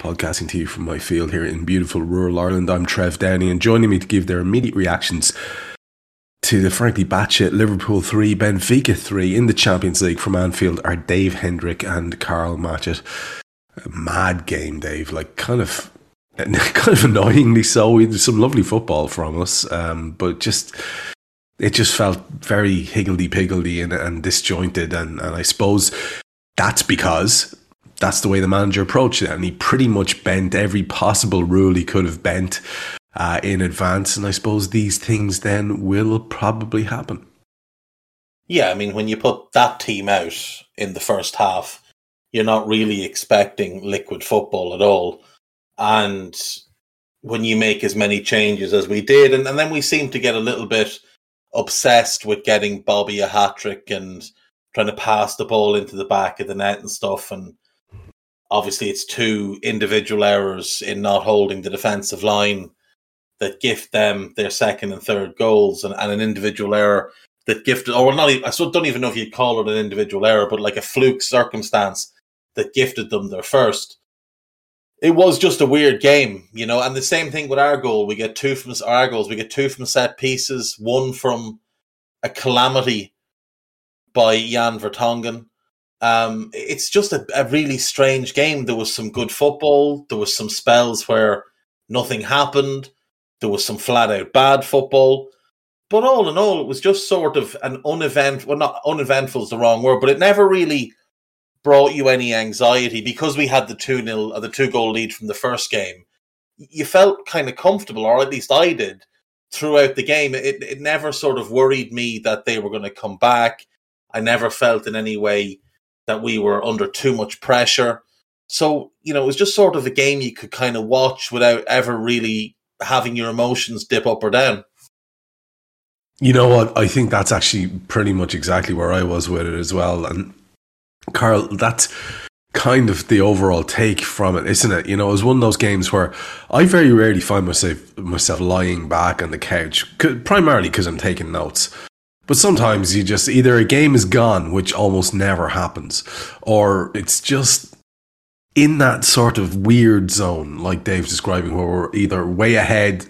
podcasting to you from my field here in beautiful rural Ireland. I'm Trev Downey, and joining me to give their immediate reactions to the frankly batshit Liverpool 3, Benfica 3 in the Champions League from Anfield are Dave Hendrick and Karl Matchett. A mad game, Dave. Like, kind of. Kind of annoyingly so. We had some lovely football from us, um, but just it just felt very higgledy piggledy and, and disjointed. And, and I suppose that's because that's the way the manager approached it. And he pretty much bent every possible rule he could have bent uh, in advance. And I suppose these things then will probably happen. Yeah, I mean, when you put that team out in the first half, you're not really expecting liquid football at all. And when you make as many changes as we did, and, and then we seem to get a little bit obsessed with getting Bobby a hat trick and trying to pass the ball into the back of the net and stuff. And obviously it's two individual errors in not holding the defensive line that gift them their second and third goals and, and an individual error that gifted or not even, I don't even know if you'd call it an individual error, but like a fluke circumstance that gifted them their first. It was just a weird game, you know, and the same thing with our goal. We get two from our goals, we get two from set pieces, one from a calamity by Jan Vertonghen um, it's just a, a really strange game. There was some good football. There was some spells where nothing happened. There was some flat out bad football. But all in all, it was just sort of an unevent. Well, not uneventful is the wrong word, but it never really brought you any anxiety because we had the two nil or the two goal lead from the first game. You felt kind of comfortable, or at least I did, throughout the game. It it never sort of worried me that they were going to come back. I never felt in any way that we were under too much pressure. So, you know, it was just sort of a game you could kind of watch without ever really having your emotions dip up or down. You know what? I think that's actually pretty much exactly where I was with it as well. And Karl, that's kind of the overall take from it, isn't it? You know, it was one of those games where I very rarely find myself myself lying back on the couch, primarily because I'm taking notes. But sometimes you just either a game is gone, which almost never happens, or it's just in that sort of weird zone, like Dave's describing, where we're either way ahead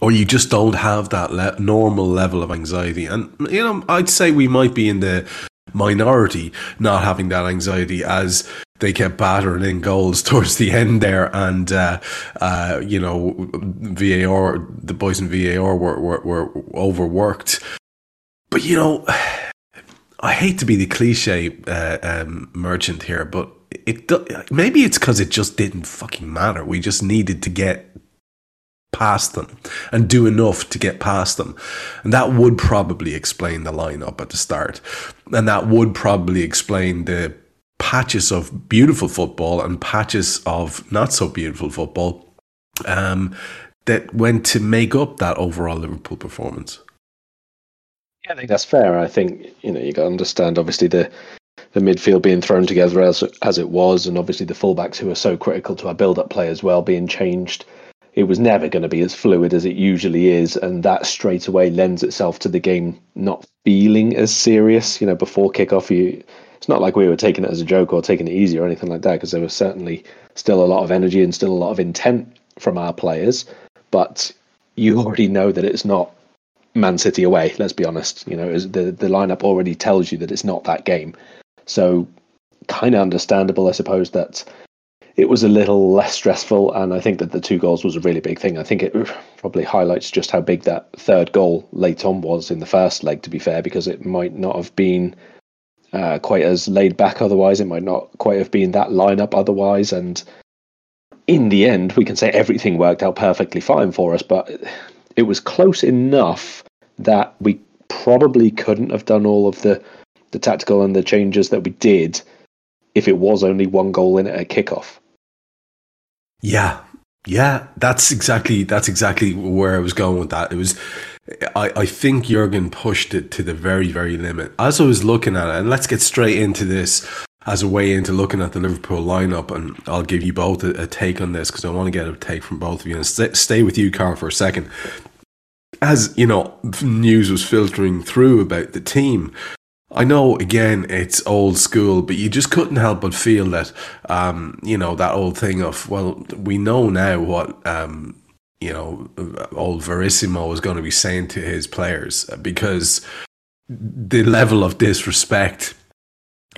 or you just don't have that le- normal level of anxiety. And, you know, I'd say we might be in the minority not having that anxiety as they kept battering in goals towards the end there, and uh, uh, you know VAR, the boys in VAR were, were, were overworked. But you know, I hate to be the cliche uh, um, merchant here, but it maybe it's because it just didn't fucking matter. We just needed to get past them and do enough to get past them. And that would probably explain the lineup at the start. And that would probably explain the patches of beautiful football and patches of not so beautiful football um, that went to make up that overall Liverpool performance. I think that's fair. I think you know you got to understand obviously the the midfield being thrown together as as it was, and obviously the fullbacks who are so critical to our build-up play as well being changed. It was never going to be as fluid as it usually is, and that straight away lends itself to the game not feeling as serious. You know, before kickoff, you it's not like we were taking it as a joke or taking it easy or anything like that, because there was certainly still a lot of energy and still a lot of intent from our players. But you already know that it's not Man City away. Let's be honest. You know, the the lineup already tells you that it's not that game. So, kind of understandable, I suppose, that it was a little less stressful. And I think that the two goals was a really big thing. I think it probably highlights just how big that third goal late on was in the first leg, to be fair, because it might not have been uh, quite as laid back otherwise. It might not quite have been that lineup otherwise. And in the end, we can say everything worked out perfectly fine for us, but it was close enough that we probably couldn't have done all of the the tactical and the changes that we did if it was only one goal in it at kickoff. Yeah, yeah, that's exactly that's exactly where I was going with that. It was, I I think Jurgen pushed it to the very very limit. As I was looking at it, and let's get straight into this as a way into looking at the Liverpool lineup, and I'll give you both a, a take on this because I want to get a take from both of you. And st- stay with you, Karl, for a second. As you know, news was filtering through about the team. I know, again, it's old school, but you just couldn't help but feel that, um, you know, that old thing of, well, we know now what, um, you know, old Verissimo is going to be saying to his players because the level of disrespect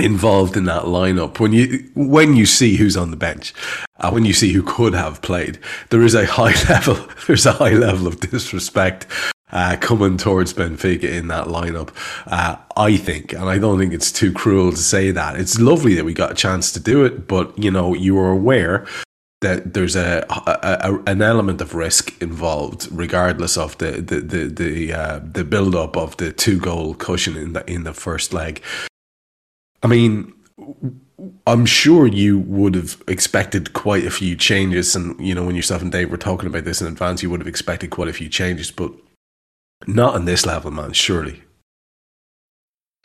involved in that lineup when you when you see who's on the bench uh, when you see who could have played there is a high level there's a high level of disrespect uh, coming towards Benfica in that lineup. Uh, I think, and I don't think it's too cruel to say that. It's lovely that we got a chance to do it, but you know, you are aware that there's a, a, a, an element of risk involved, regardless of the the the the, uh, the build up of the two goal cushion in the in the first leg. I mean, I'm sure you would have expected quite a few changes, and you know when yourself and Dave were talking about this in advance, you would have expected quite a few changes, but not on this level, man. Surely.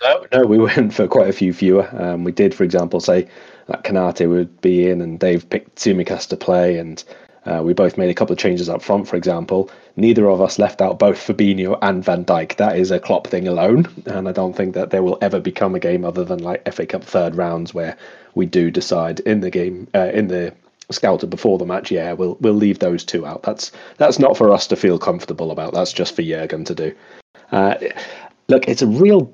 No, no, we went for quite a few fewer. Um, we did, for example, say that Konate would be in, and Dave picked Tsimikas to play, and uh, we both made a couple of changes up front, for example. Neither of us left out both Fabinho and Van Dijk. That is a Klopp thing alone, and I don't think that there will ever become a game other than like FA Cup third rounds where we do decide in the game uh, in the scouted before the match, yeah, we'll we'll leave those two out. That's that's not for us to feel comfortable about. That's just for Jurgen to do. Uh, look, it's a real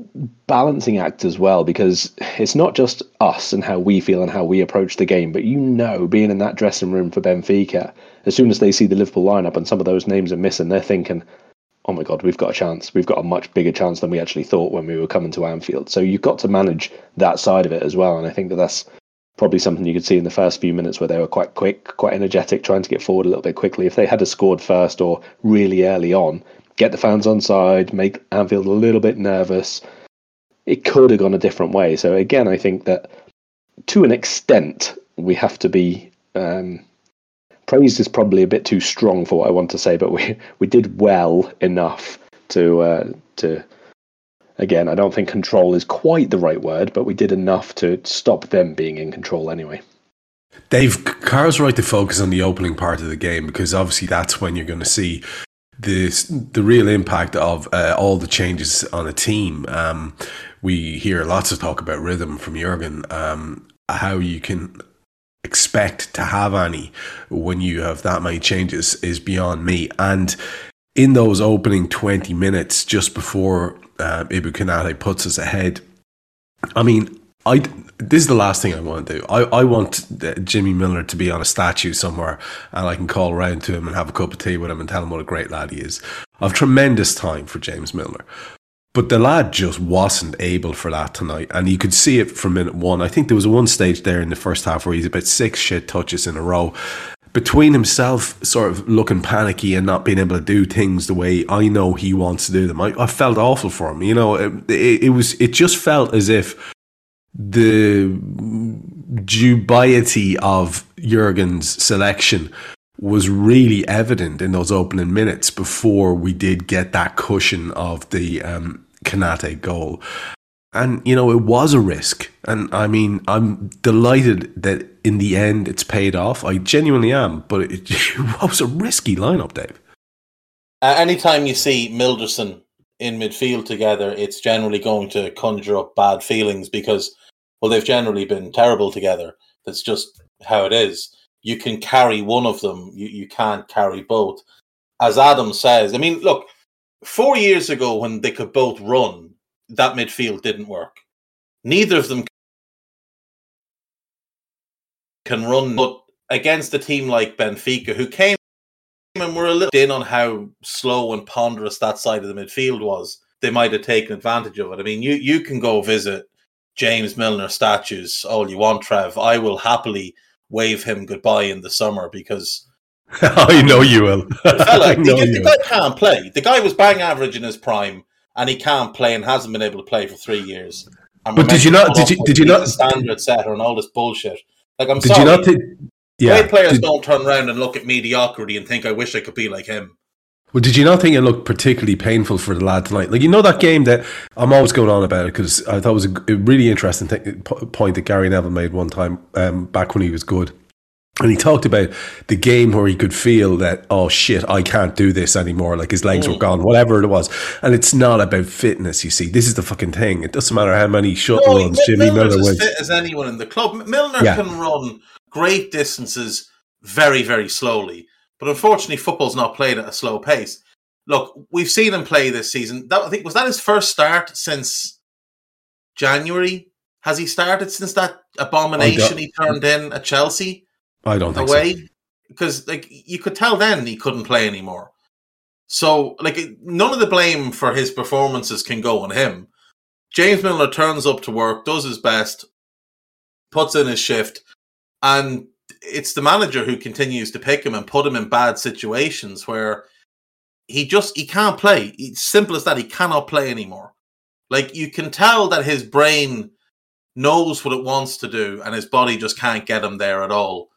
balancing act as well because it's not just us and how we feel and how we approach the game, but you know, being in that dressing room for Benfica, as soon as they see the Liverpool lineup and some of those names are missing, they're thinking, "Oh my God, we've got a chance. We've got a much bigger chance than we actually thought when we were coming to Anfield." So you've got to manage that side of it as well, and I think that that's probably something you could see in the first few minutes where they were quite quick, quite energetic, trying to get forward a little bit quickly. If they had scored first or really early on, get the fans on side, make Anfield a little bit nervous, it could have gone a different way. So again, I think that to an extent we have to be um, praised is probably a bit too strong for what I want to say, but we we did well enough to uh, to again, I don't think control is quite the right word, but we did enough to stop them being in control anyway. Dave, Karl's right to focus on the opening part of the game because obviously that's when you're going to see the the real impact of uh, all the changes on a team. Um, we hear lots of talk about rhythm from Jurgen. Um, how you can expect to have any when you have that many changes is beyond me. And in those opening 20 minutes just before uh, Konate puts us ahead. I mean, I this is the last thing I want to do. I, I want Jimmy Milner to be on a statue somewhere and I can call around to him and have a cup of tea with him and tell him what a great lad he is. I've tremendous time for James Milner. But the lad just wasn't able for that tonight. And you could see it from minute one. I think there was one stage there in the first half where he's about six shit touches in a row between himself sort of looking panicky and not being able to do things the way I know he wants to do them, I, I felt awful for him. You know, it, it, it, was it just felt as if the dubiety of Jurgen's selection was really evident in those opening minutes before we did get that cushion of the um, Konate goal. And, you know, it was a risk. And I mean, I'm delighted that in the end it's paid off. I genuinely am. But it, it was a risky lineup, Dave. Uh, anytime you see Milderson in midfield together, it's generally going to conjure up bad feelings because, well, they've generally been terrible together. That's just how it is. You can carry one of them, you, you can't carry both. As Adam says, I mean, look, four years ago when they could both run, that midfield didn't work. Neither of them can run, but against a team like Benfica, who came and were a little in on how slow and ponderous that side of the midfield was, they might have taken advantage of it. I mean, you you can go visit James Milner statues all you want, Trev. I will happily wave him goodbye in the summer because I know you will. fella, the, the guy can't play. The guy was bang average in his prime, and he can't play and hasn't been able to play for three years. And but did you not? Did you? Did you not? Standard setter and all this bullshit. Like I'm did sorry. you not? Th- yeah. Great players did, don't turn around and look at mediocrity and think, "I wish I could be like him." Well, did you not think it looked particularly painful for the lad tonight? Like you know that game that I'm always going on about it because I thought it was a, really interesting th- point that Gary Neville made one time um, back when he was good. And he talked about the game where he could feel that, oh shit, I can't do this anymore. Like his legs mm. were gone, whatever it was. And it's not about fitness, you see. This is the fucking thing. It doesn't matter how many shuttle no, runs Jimmy Milner wins. as fit as anyone in the club. Milner yeah. can run great distances very, very slowly. But unfortunately, football's not played at a slow pace. Look, we've seen him play this season. That, I think was that his first start since January. Has he started since that abomination he turned in at Chelsea? I don't think away so. because like you could tell then he couldn't play anymore. So like none of the blame for his performances can go on him. James Milner turns up to work, does his best, puts in his shift, and it's the manager who continues to pick him and put him in bad situations where he just he can't play. It's simple as that. He cannot play anymore. Like you can tell that his brain knows what it wants to do, and his body just can't get him there at all.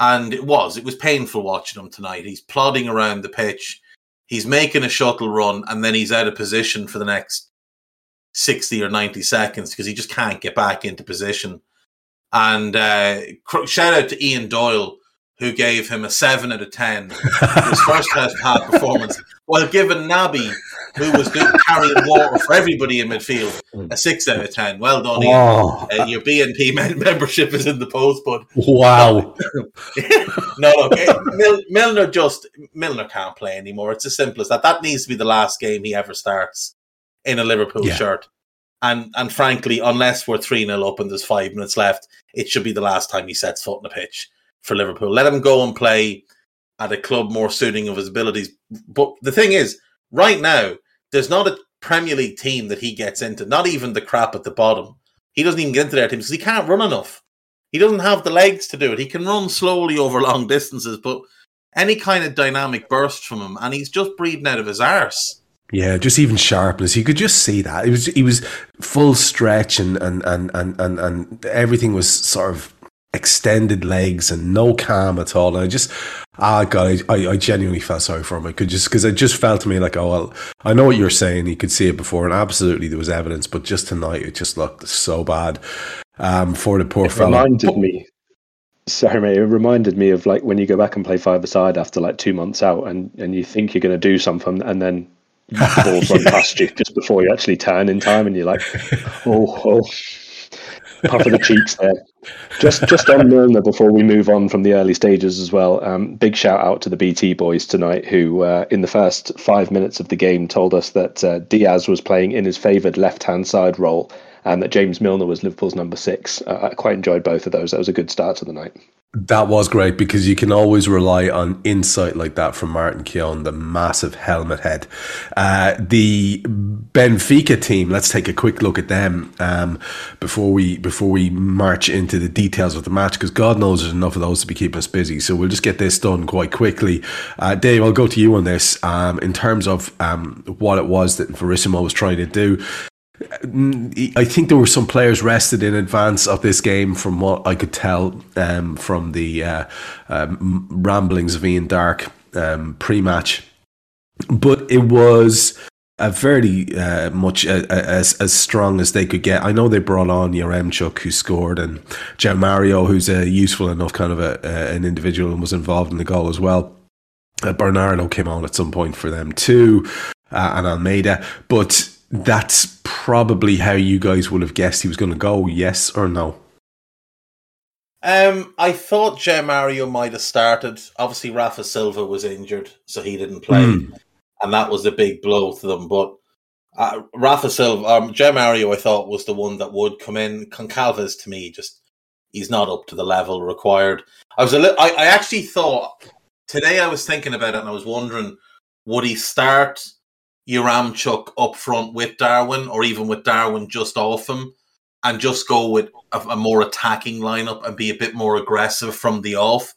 And it was, it was painful watching him tonight. He's plodding around the pitch. He's making a shuttle run and then he's out of position for the next 60 or 90 seconds because he just can't get back into position. And uh, shout out to Ian Doyle, who gave him a 7 out of 10 for his first half performance, while giving Naby who was doing, carrying water for everybody in midfield. A six out of ten. Well done, oh. uh, your BNP membership is in the post, but wow. no, look, Mil- Milner just Milner can't play anymore. It's as simple as that. That needs to be the last game he ever starts in a Liverpool yeah. shirt. And and frankly, unless we're three 0 up and there's five minutes left, it should be the last time he sets foot on the pitch for Liverpool. Let him go and play at a club more suiting of his abilities. But the thing is, right now, there's not a Premier League team that he gets into, not even the crap at the bottom. He doesn't even get into their teams because he can't run enough. He doesn't have the legs to do it. He can run slowly over long distances, but any kind of dynamic burst from him, and he's just breathing out of his arse. Yeah, just even sharpness. You could just see that. It was he was full stretch and and and and and, and everything was sort of extended legs and no calm at all. And I just, ah, God, I, I genuinely felt sorry for him. I could just, because it just felt to me like, oh, well, I know what you're saying. You could see it before, and absolutely there was evidence, but just tonight it just looked so bad um, for the poor it fellow. reminded me. Sorry, mate. It reminded me of like when you go back and play five aside after like two months out, and, and you think you're going to do something, and then the balls yeah. run past you just before you actually turn in time, and you're like, oh, oh, puff of the cheeks there. Just just on Milner before we move on from the early stages as well. Um, big shout out to the BT boys tonight, who uh, in the first five minutes of the game told us that uh, Diaz was playing in his favoured left hand side role, and that James Milner was Liverpool's number six. Uh, I quite enjoyed both of those. That was a good start to the night. That was great because you can always rely on insight like that from Martin Keown, the massive helmet head. Uh, the Benfica team. Let's take a quick look at them um, before we before we march into the details of the match because God knows there's enough of those to be keeping us busy. So we'll just get this done quite quickly. Uh, Dave, I'll go to you on this um, in terms of um, what it was that Verissimo was trying to do. I think there were some players rested in advance of this game, from what I could tell um, from the uh, um, ramblings of Ian Darke um, pre-match. But it was a very uh, much uh, as as strong as they could get. I know they brought on Yaremchuk, who scored, and João Mario, who's a useful enough kind of a, an individual and was involved in the goal as well. Uh, Bernardo came on at some point for them too, uh, and Almeida, but that's probably how you guys would have guessed he was going to go. Yes or no? Um, I thought João Mario might have started. Obviously, Rafa Silva was injured, so he didn't play, mm. and that was a big blow to them. But uh, Rafa Silva, um, João Mario, I thought was the one that would come in. Goncalves to me just he's not up to the level required. I was a little, I, I actually thought today I was thinking about it and I was wondering would he start Yaremchuk up front with Darwin or even with Darwin just off him and just go with a, a more attacking lineup and be a bit more aggressive from the off.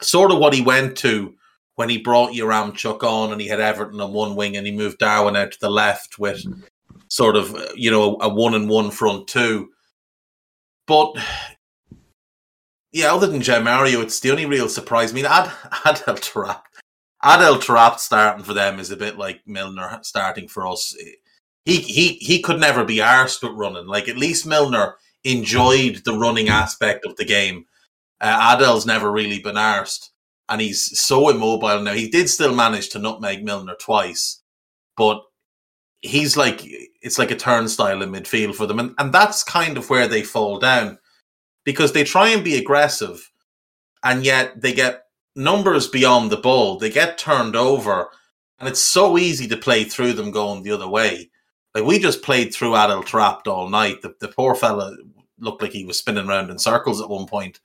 Sort of what he went to when he brought Yaremchuk on and he had Everton on one wing and he moved Darwin out to the left with sort of, you know, a one and one front two. But yeah, other than João Mario, it's the only real surprise. I mean, Ad, Adel Taarabt, Adel Taarabt starting for them is a bit like Milner starting for us. He he he could never be arsed with running. Like at least Milner enjoyed the running aspect of the game. Uh, Adel's never really been arsed, and he's so immobile now. He did still manage to nutmeg Milner twice, but he's like it's like a turnstile in midfield for them, and and that's kind of where they fall down because they try and be aggressive and yet they get numbers beyond the ball. They get turned over and it's so easy to play through them going the other way. Like we just played through Adel Taarabt all night. The, the poor fella looked like he was spinning around in circles at one point.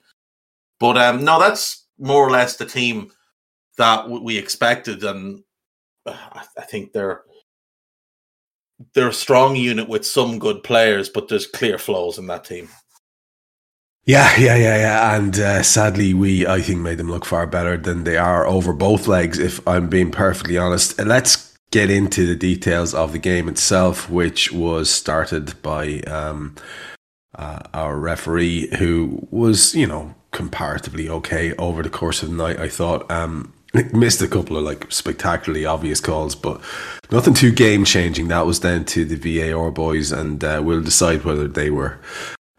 But um, no, that's more or less the team that we expected, and I think they're they're a strong unit with some good players, but there's clear flaws in that team. Yeah, yeah, yeah, yeah. And uh, sadly, we, I think, made them look far better than they are over both legs, if I'm being perfectly honest. Let's get into the details of the game itself, which was started by um, uh, our referee, who was, you know, comparatively okay over the course of the night. I thought um, missed a couple of like spectacularly obvious calls, but nothing too game changing. That was down to the VAR boys, and uh, we'll decide whether they were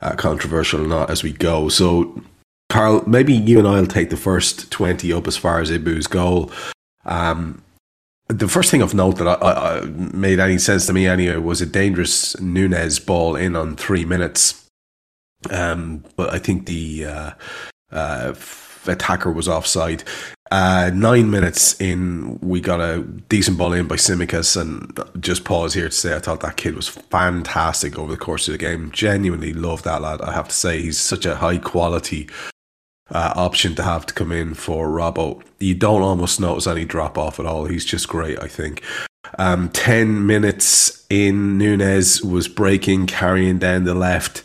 uh, controversial or not as we go. So, Karl, maybe you and I'll take the first 20 up as far as Ibou's goal. Um, the first thing of note that I, I, made any sense to me anyway was a dangerous Nunez ball in on three minutes. Um, but I think the uh, uh, attacker was offside. Uh, nine minutes in, we got a decent ball in by Tsimikas, and just pause here to say I thought that kid was fantastic over the course of the game. Genuinely love that lad. I have to say he's such a high quality uh, option to have to come in for Robbo. You don't almost notice any drop off at all. He's just great, I think. Um, 10 minutes in, Nunez was breaking, carrying down the left.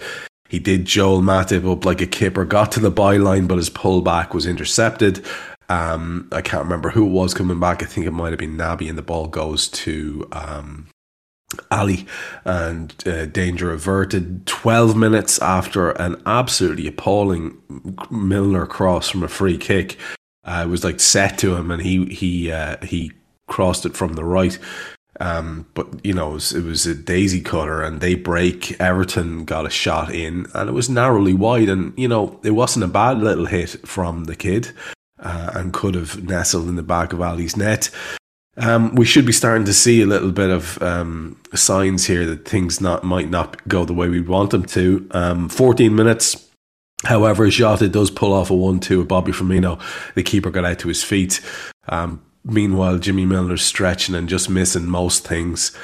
He did Joel Matip up like a kipper, got to the byline, but his pullback was intercepted. Um, I can't remember who it was coming back. I think it might have been Naby, and the ball goes to um, Ali, and uh, danger averted. Twelve minutes after an absolutely appalling Milner cross from a free kick, uh, it was like set to him, and he he uh, he crossed it from the right. Um, but you know, it was, it was, a daisy cutter, and they break. Everton got a shot in, and it was narrowly wide. And you know, it wasn't a bad little hit from the kid uh, and could have nestled in the back of Ali's net. Um, we should be starting to see a little bit of um, signs here that things not might not go the way we want them to. Um, 14 minutes, however, Jota does pull off a 1 2 with Bobby Firmino. The keeper got out to his feet. Um, meanwhile, Jimmy Milner's stretching and just missing most things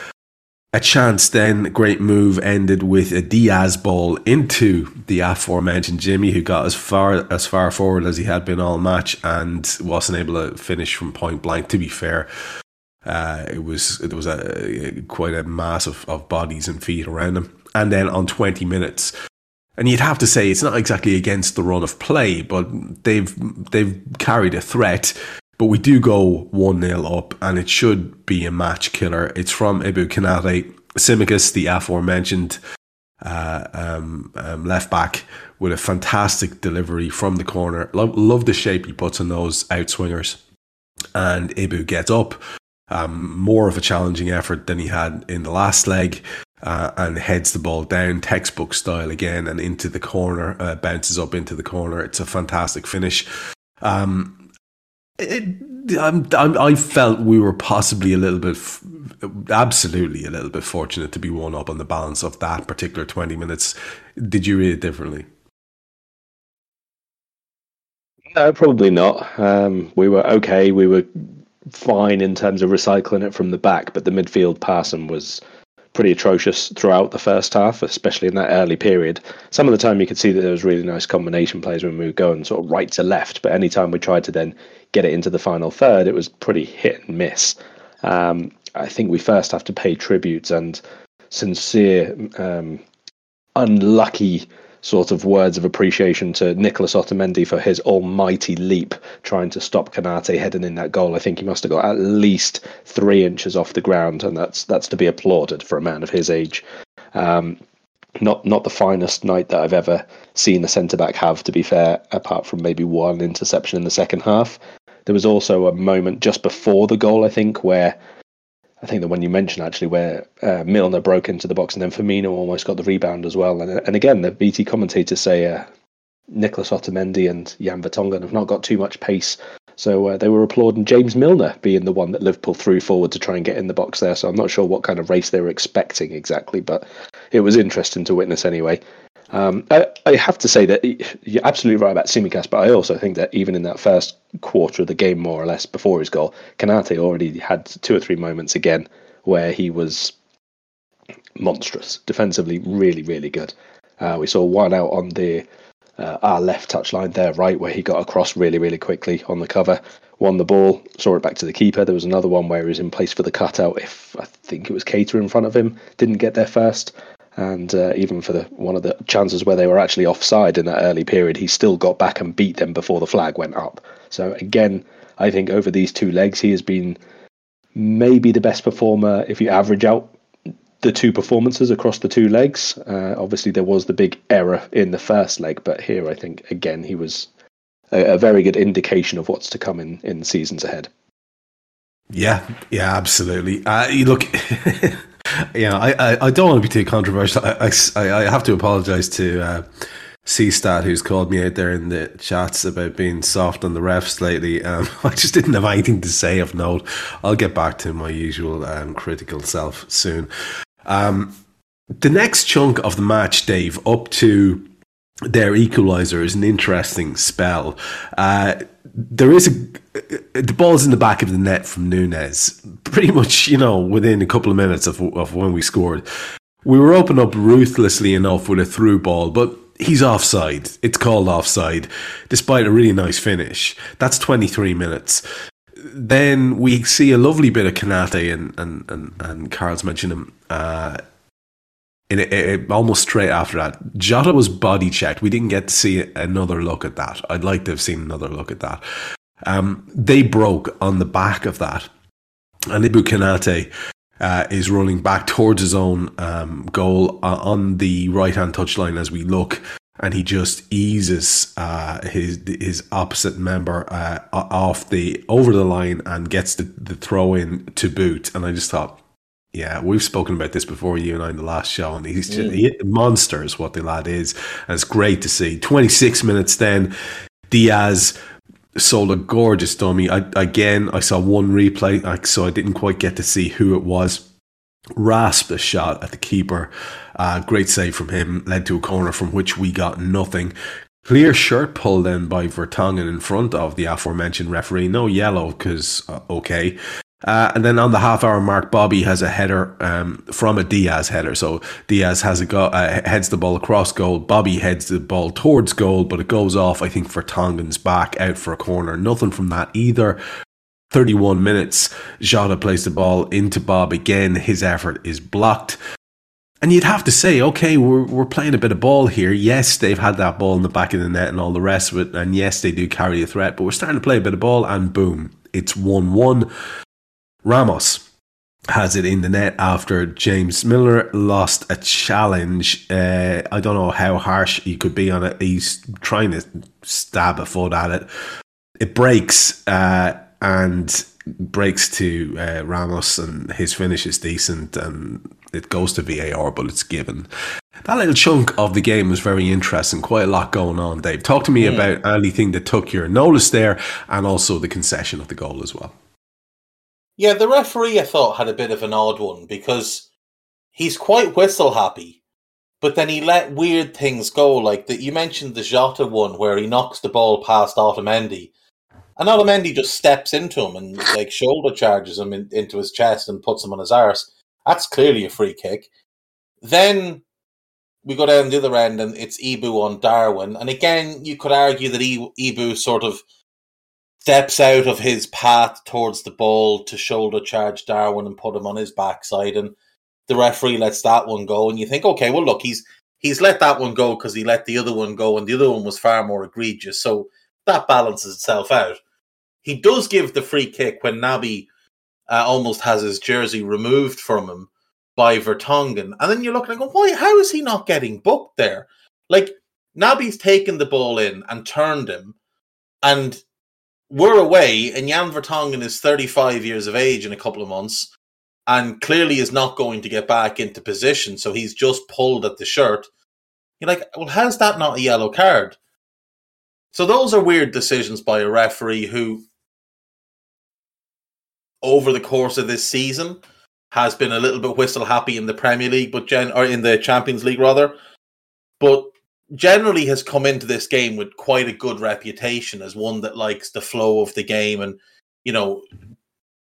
a chance then, great move ended with a Diaz ball into the aforementioned Jimmy, who got as far as far forward as he had been all match and wasn't able to finish from point blank. To be fair, uh, it was it was a, quite a mass of, of bodies and feet around him. And then on twenty minutes, and you'd have to say it's not exactly against the run of play, but they've they've carried a threat but we do go 1 0 up, and it should be a match killer. It's from Ibou Konaté. Tsimikas, the aforementioned uh, um, um, left back, with a fantastic delivery from the corner. Love, love the shape he puts on those outswingers. And Ibou gets up. Um, more of a challenging effort than he had in the last leg. Uh, and heads the ball down, textbook style again, and into the corner, uh, bounces up into the corner. It's a fantastic finish. Um, it, I'm, i felt we were possibly a little bit, absolutely a little bit fortunate to be one up on the balance of that particular 20 minutes. Did you read it differently? No, probably not. Um, we were okay. We were fine in terms of recycling it from the back, but the midfield passing was pretty atrocious throughout the first half, especially in that early period. Some of the time you could see that there was really nice combination plays when we were going sort of right to left, but anytime we tried to then get it into the final third, it was pretty hit and miss. Um, I think we first have to pay tribute and sincere, um, unlucky sort of words of appreciation to Nicholas Otamendi for his almighty leap trying to stop Konate heading in that goal. I think he must have got at least three inches off the ground, and that's that's to be applauded for a man of his age. Um, not not the finest night that I've ever seen a centre back have, to be fair, apart from maybe one interception in the second half. There was also a moment just before the goal, I think, where I think the one you mentioned actually, where uh, Milner broke into the box and then Firmino almost got the rebound as well. And, and again, the BT commentators say uh, Nicholas Otamendi and Jan Vertonghen have not got too much pace. So uh, they were applauding James Milner being the one that Liverpool threw forward to try and get in the box there. So I'm not sure what kind of race they were expecting exactly, but it was interesting to witness anyway. Um, I, I, have to say that you're absolutely right about Tsimikas, but I also think that even in that first quarter of the game, more or less before his goal, Konate already had two or three moments again where he was monstrous defensively, really, really good. Uh, we saw one out on the uh, our left touchline there, right, where he got across really, really quickly on the cover, won the ball, saw it back to the keeper. There was another one where he was in place for the cutout. If I think it was Cater in front of him, didn't get there first and uh, even for the one of the chances where they were actually offside in that early period, he still got back and beat them before the flag went up. So again, I think over these two legs, he has been maybe the best performer if you average out the two performances across the two legs. Uh, obviously, there was the big error in the first leg, but here I think again he was a, a very good indication of what's to come in in seasons ahead. Yeah, yeah, absolutely. Uh, you look. yeah, I, I, I, don't want to be too controversial. I, I, I have to apologize to uh, C-Stat, who's called me out there in the chats about being soft on the refs lately. Um, I just didn't have anything to say of note. I'll get back to my usual um, critical self soon. Um, the next chunk of the match, Dave, up to their equaliser is an interesting spell. Uh, there is a the ball's in the back of the net from Nunez, pretty much you know within a couple of minutes of of when we scored. We were open up ruthlessly enough with a through ball, but he's offside. It's called offside, despite a really nice finish. That's twenty three minutes. Then we see a lovely bit of Konate and and and, and Karl's mentioned him. Uh, it, it, it, almost straight after that, Jota was body checked. We didn't get to see another look at that. I'd like to have seen another look at that. Um, they broke on the back of that, and Ibou Konate uh, is running back towards his own um, goal uh, on the right hand touchline as we look, and he just eases uh, his his opposite member uh, off the over the line and gets the, the throw in to boot. And I just thought, yeah, we've spoken about this before, you and I, in the last show, and he's just, he, monster is what the lad is. And it's great to see. 26 minutes then, Diaz sold a gorgeous dummy. I, again, I saw one replay, so I didn't quite get to see who it was. Rasped a shot at the keeper. Uh, great save from him, led to a corner from which we got nothing. Clear shirt pull then by Vertonghen in front of the aforementioned referee. No yellow, because, uh, okay. Uh, and then on the half hour mark, Bobby has a header um, from a Diaz header. So Diaz has a go- uh, heads the ball across goal. Bobby heads the ball towards goal, but it goes off, I think, Vertonghen's back out for a corner. Nothing from that either. 31 minutes, Jota plays the ball into Bob again. His effort is blocked. And you'd have to say, okay, we're, we're playing a bit of ball here. Yes, they've had that ball in the back of the net and all the rest of it. And yes, they do carry a threat, but we're starting to play a bit of ball, and boom, it's 1 1. Ramos has it in the net after James Milner lost a challenge. Uh, I don't know how harsh he could be on it. He's trying to stab a foot at it. It breaks uh, and breaks to uh, Ramos, and his finish is decent, and it goes to VAR, but it's given. That little chunk of the game was very interesting. Quite a lot going on, Dave. Talk to me yeah. about anything that took your notice there, and also the concession of the goal as well. Yeah, the referee I thought had a bit of an odd one because he's quite whistle happy, but then he let weird things go. Like that, you mentioned the Jota one where he knocks the ball past Otamendi, and Otamendi just steps into him and like shoulder charges him in, into his chest and puts him on his arse. That's clearly a free kick. Then we go down the other end and it's Ibou on Darwin. And again, you could argue that Ibou sort of steps out of his path towards the ball to shoulder charge Darwin and put him on his backside. And the referee lets that one go. And you think, okay, well, look, he's he's let that one go because he let the other one go, and the other one was far more egregious. So that balances itself out. He does give the free kick when Naby uh, almost has his jersey removed from him by Vertonghen. And then you're looking and going, why? How is he not getting booked there? Like, Naby's taken the ball in and turned him, and we're away, and Jan Vertonghen is 35 years of age in a couple of months, and clearly is not going to get back into position. So he's just pulled at the shirt. You're like, well, how's that not a yellow card? So those are weird decisions by a referee who, over the course of this season, has been a little bit whistle happy in the Premier League, but gen or in the Champions League rather, but generally has come into this game with quite a good reputation as one that likes the flow of the game and you know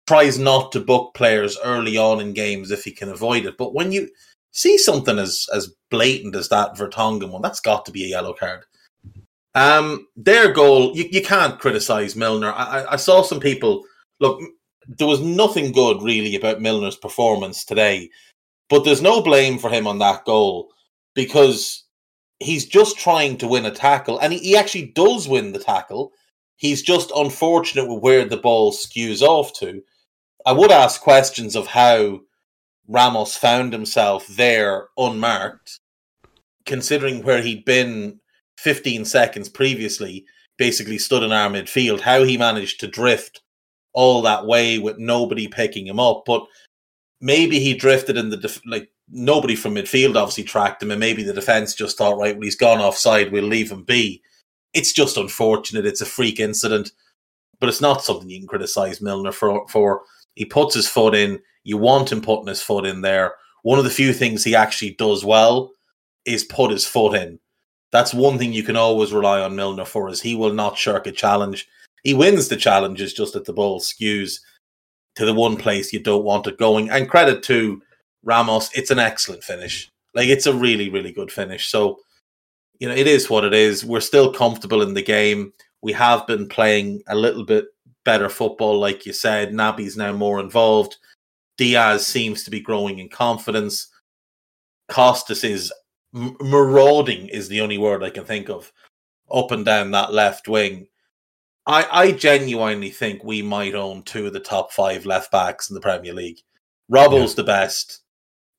tries not to book players early on in games if he can avoid it. But when you see something as as blatant as that Vertonghen one, that's got to be a yellow card. Um, their goal, you, you can't criticize Milner. I, I saw some people look. There was nothing good really about Milner's performance today, but there's no blame for him on that goal because he's just trying to win a tackle, and he, he actually does win the tackle. He's just unfortunate with where the ball skews off to. I would ask questions of how Ramos found himself there unmarked, considering where he'd been 15 seconds previously, basically stood in our midfield, how he managed to drift all that way with nobody picking him up. But maybe he drifted in the def- like nobody from midfield obviously tracked him, and maybe the defense just thought, right, well, he's gone offside, we'll leave him be. It's just unfortunate. It's a freak incident, but it's not something you can criticize Milner for. For he puts his foot in. You want him putting his foot in there. One of the few things he actually does well is put his foot in. That's one thing you can always rely on Milner for is he will not shirk a challenge. He wins the challenges just that the ball skews to the one place you don't want it going. And credit to Ramos, it's an excellent finish. Like it's a really, really good finish. So, you know, it is what it is. We're still comfortable in the game. We have been playing a little bit better football, like you said. Naby's now more involved. Diaz seems to be growing in confidence. Costas is marauding, is the only word I can think of, up and down that left wing. I, I genuinely think we might own two of the top five left backs in the Premier League. Robbo's yeah. the best.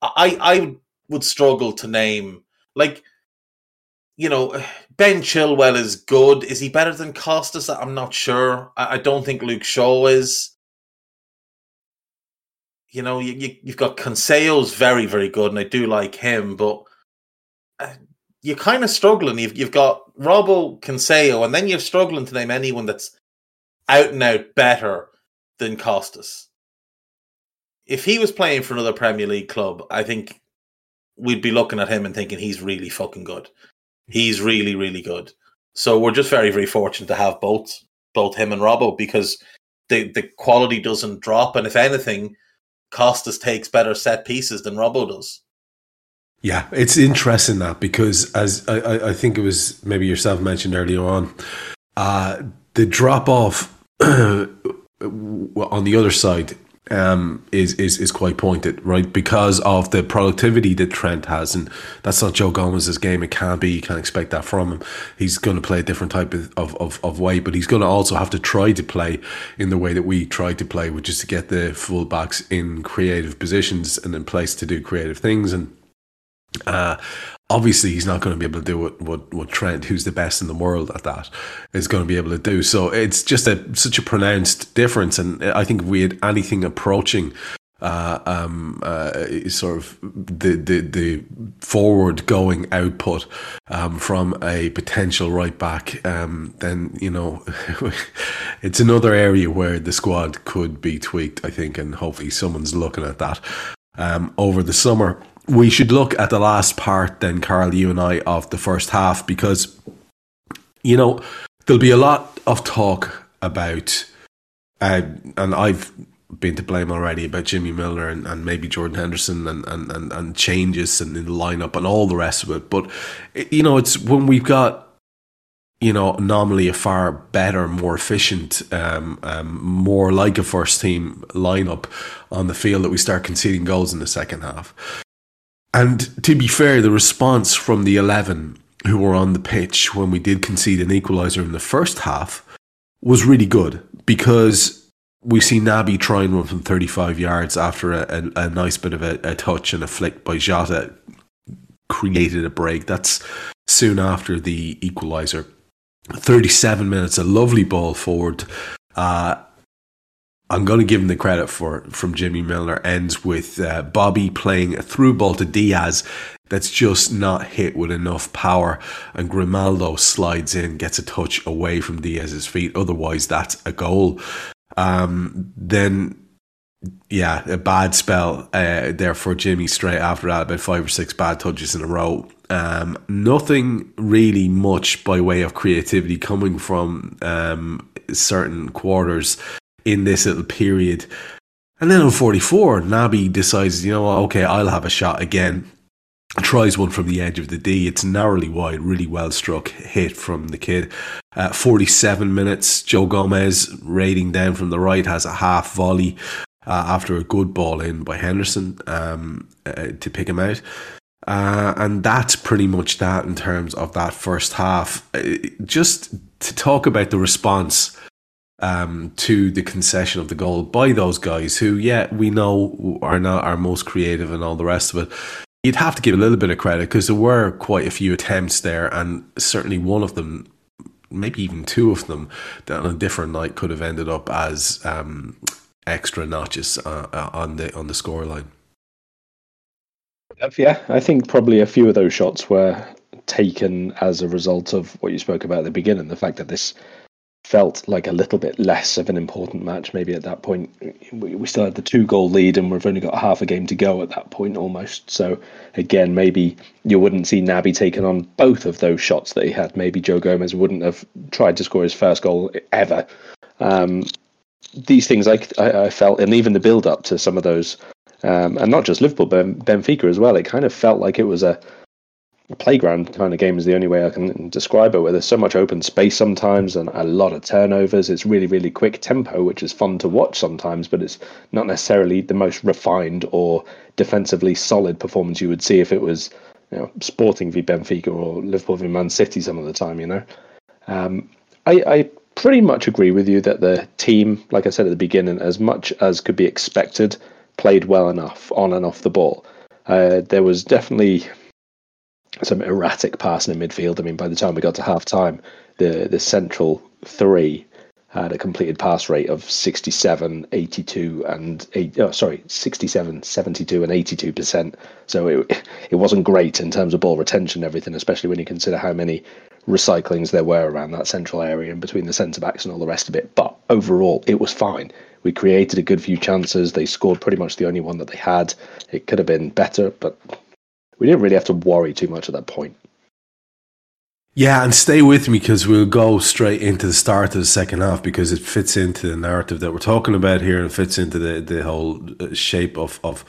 I I would struggle to name like you know, Ben Chilwell is good. Is he better than Costas? I'm not sure. I, I don't think Luke Shaw is. You know, you, you, have got Cancelo's very, very good, and I do like him, but uh, you're kind of struggling. You've you've got Robbo, Cancelo, and then you're struggling to name anyone that's out and out better than Costas. If he was playing for another Premier League club, I think we'd be looking at him and thinking he's really fucking good. He's really, really good. So we're just very, very fortunate to have both both him and Robbo because the the quality doesn't drop, and if anything, Costas takes better set pieces than Robbo does. Yeah, it's interesting that because as I, I think it was maybe yourself mentioned earlier on, uh, the drop off on the other side um, is is is quite pointed, right? Because of the productivity that Trent has, and that's not Joe Gomez's game. It can't be. You can't expect that from him. He's going to play a different type of, of, of, way, but he's going to also have to try to play in the way that we try to play, which is to get the fullbacks in creative positions and in place to do creative things. And uh, obviously he's not going to be able to do what, what, what Trent, who's the best in the world at that, is going to be able to do. So it's just a such a pronounced difference. And I think if we had anything approaching uh, um, uh, sort of the, the, the forward going output um, from a potential right back, um, then, you know, it's another area where the squad could be tweaked, I think, and hopefully someone's looking at that um, over the summer we should look at the last part then, Karl, you and I, of the first half because, you know, there'll be a lot of talk about, uh, and I've been to blame already about Jimmy Milner and, and maybe Jordan Henderson and, and, and, and changes and in the lineup and all the rest of it. But, you know, it's when we've got you know, normally a far better, more efficient, um, um, more like a first team lineup on the field that we start conceding goals in the second half. And to be fair, the response from the 11 who were on the pitch when we did concede an equaliser in the first half was really good because we see Naby trying one from 35 yards after a, a, a nice bit of a, a touch and a flick by Jota created a break. That's soon after the equaliser 37 minutes, a lovely ball forward. Uh, I'm going to give him the credit for from Jimmy Milner. Ends with uh, Bobby playing a through ball to Diaz that's just not hit with enough power, and Grimaldo slides in, gets a touch away from Diaz's feet. Otherwise, that's a goal. Um, then yeah, a bad spell uh, there for Jimmy straight after that, about five or six bad touches in a row. Um, nothing really much by way of creativity coming from um, certain quarters in this little period. And then on 44, Naby decides, you know what, okay, I'll have a shot again. Tries one from the edge of the D. It's narrowly wide, really well struck hit from the kid. Uh, 47 minutes, Joe Gomez raiding down from the right has a half volley uh, after a good ball in by Henderson um, uh, to pick him out. Uh, and that's pretty much that in terms of that first half. Uh, just to talk about the response um, to the concession of the goal by those guys who, yeah, we know are not our most creative and all the rest of it. You'd have to give a little bit of credit because there were quite a few attempts there, and certainly one of them, maybe even two of them, that on a different night could have ended up as um, extra notches uh, uh on the on the scoreline. Yeah, I think probably a few of those shots were taken as a result of what you spoke about at the beginning. The fact that this felt like a little bit less of an important match. Maybe at that point, we, still had the two goal lead and we've only got half a game to go at that point almost. So, again, maybe you wouldn't see Naby taking on both of those shots that he had. Maybe Joe Gomez wouldn't have tried to score his first goal ever. Um, these things I, I, I, felt, and even the build up to some of those um, and not just Liverpool, but Benfica as well. It kind of felt like it was a, playground kind of game is the only way I can describe it. Where there's so much open space sometimes and a lot of turnovers. It's really really quick tempo, which is fun to watch sometimes, but it's not necessarily the most refined or defensively solid performance you would see if it was you know Sporting v Benfica or Liverpool v Man City some of the time. You know, um, I, I pretty much agree with you that the team, like I said at the beginning, as much as could be expected played well enough on and off the ball. Uh, there was definitely some erratic passing in midfield. I mean, by the time we got to half time, the, the central three had a completed pass rate of 67, 82, and eight, oh, sorry, 67, 72, and 82 percent. So it it wasn't great in terms of ball retention and everything, especially when you consider how many recyclings there were around that central area and between the centre backs and all the rest of it. But overall, it was fine. We created a good few chances. They scored pretty much the only one that they had. It could have been better, but we didn't really have to worry too much at that point. Yeah, and stay with me because we'll go straight into the start of the second half because it fits into the narrative that we're talking about here and fits into the, the whole uh, shape of, of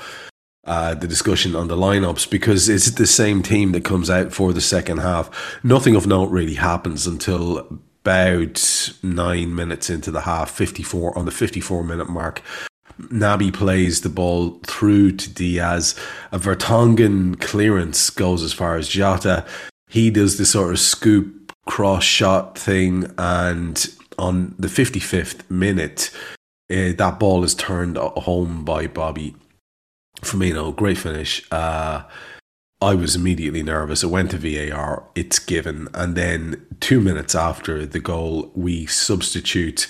uh, the discussion on the lineups because it's the same team that comes out for the second half. Nothing of note really happens until about nine minutes into the half, 54 on the 54 minute mark. Naby plays the ball through to Diaz. A Vertonghen clearance goes as far as Jota. He does the sort of scoop cross shot thing, and on the 55th minute, uh, that ball is turned home by Bobby Firmino. Great finish. Uh, I was immediately nervous. It went to VAR, it's given. And then two minutes after the goal, we substitute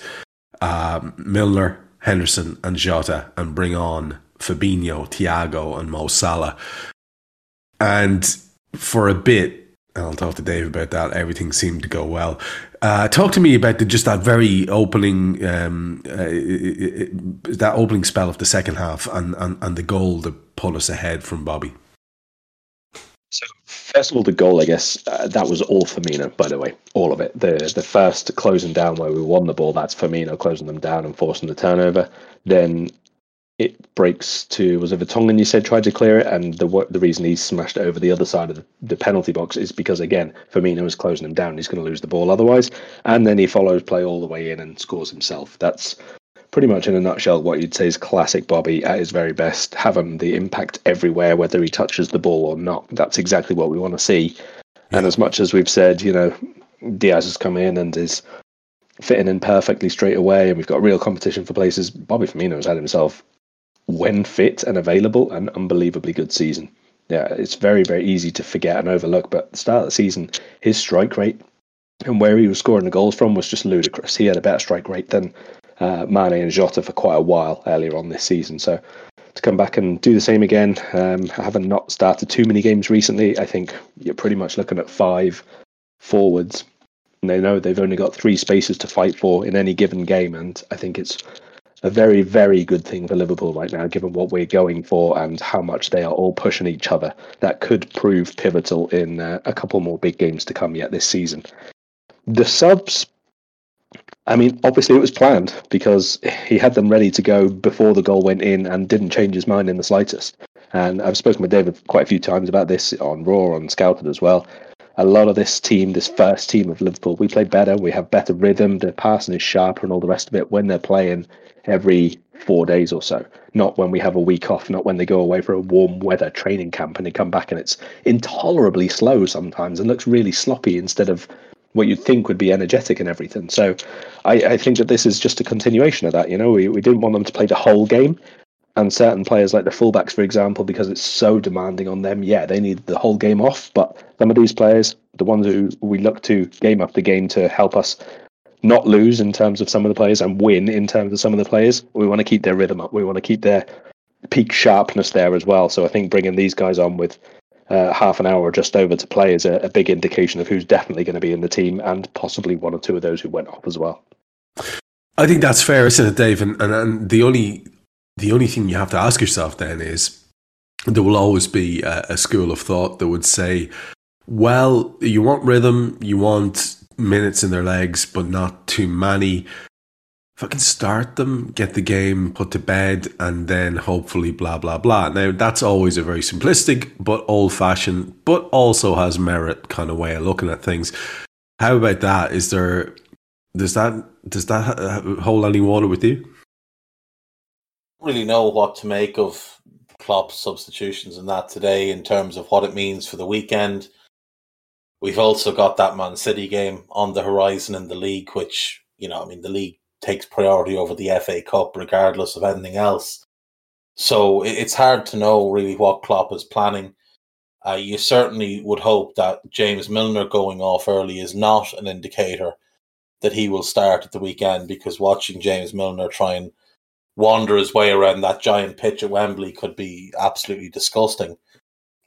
um, Milner, Henderson, and Jota and bring on Fabinho, Thiago, and Mo Salah. And for a bit, and I'll talk to Dave about that, everything seemed to go well. Uh, talk to me about the, just that very opening, um, uh, that opening spell of the second half and, and, and the goal that put us ahead from Bobby. So first of all, the goal, I guess, uh, that was all Firmino. By the way, all of it. The the first closing down where we won the ball, that's Firmino closing them down and forcing the turnover. Then it breaks to was it Vertonghen you said tried to clear it, and the the reason he smashed over the other side of the, the penalty box is because again Firmino was closing him down. He's going to lose the ball otherwise, and then he follows play all the way in and scores himself. That's pretty much in a nutshell what you'd say is classic Bobby at his very best, having the impact everywhere, whether he touches the ball or not. That's exactly what we want to see. Yeah. And as much as we've said, you know, Diaz has come in and is fitting in perfectly straight away, and we've got real competition for places. Bobby Firmino has had himself, when fit and available, an unbelievably good season. Yeah, it's very, very easy to forget and overlook, but at the start of the season, his strike rate and where he was scoring the goals from was just ludicrous. He had a better strike rate than uh, Mane and Jota for quite a while earlier on this season. So to come back and do the same again, um, having not not started too many games recently, I think you're pretty much looking at five forwards. And they know they've only got three spaces to fight for in any given game, and I think it's a very, very good thing for Liverpool right now, given what we're going for and how much they are all pushing each other. That could prove pivotal in uh, a couple more big games to come yet this season. The subs I mean, obviously it was planned because he had them ready to go before the goal went in and didn't change his mind in the slightest. And I've spoken with David quite a few times about this on Raw, on Scouted as well. A lot of this team, this first team of Liverpool, we play better. We have better rhythm. The passing is sharper and all the rest of it when they're playing every four days or so. Not when we have a week off, not when they go away for a warm weather training camp and they come back and it's intolerably slow sometimes and looks really sloppy instead of what you'd think would be energetic and everything. So I, I, think that this is just a continuation of that. You know, we, we didn't want them to play the whole game. And certain players like the fullbacks, for example, because it's so demanding on them, yeah, they need the whole game off. But some of these players, the ones who we look to game after game to help us not lose in terms of some of the players and win in terms of some of the players, we want to keep their rhythm up. We want to keep their peak sharpness there as well. So I think bringing these guys on with uh, half an hour or just over to play is a, a big indication of who's definitely going to be in the team and possibly one or two of those who went off as well. I think that's fair, isn't it, Dave? And, and, and the only the only thing you have to ask yourself then is there will always be a, a school of thought that would say, well, you want rhythm, you want minutes in their legs, but not too many fucking start them, get the game put to bed, and then hopefully blah blah blah. Now that's always a very simplistic but old fashioned, but also has merit kind of way of looking at things. How about that? Is there does that does that hold any water with you? Really know what to make of Klopp's substitutions and that today in terms of what it means for the weekend. We've also got that Man City game on the horizon in the league, which you know, I mean, the league takes priority over the FA Cup, regardless of anything else. So it's hard to know really what Klopp is planning. Uh, you certainly would hope that James Milner going off early is not an indicator that he will start at the weekend because watching James Milner try and wander his way around that giant pitch at Wembley could be absolutely disgusting.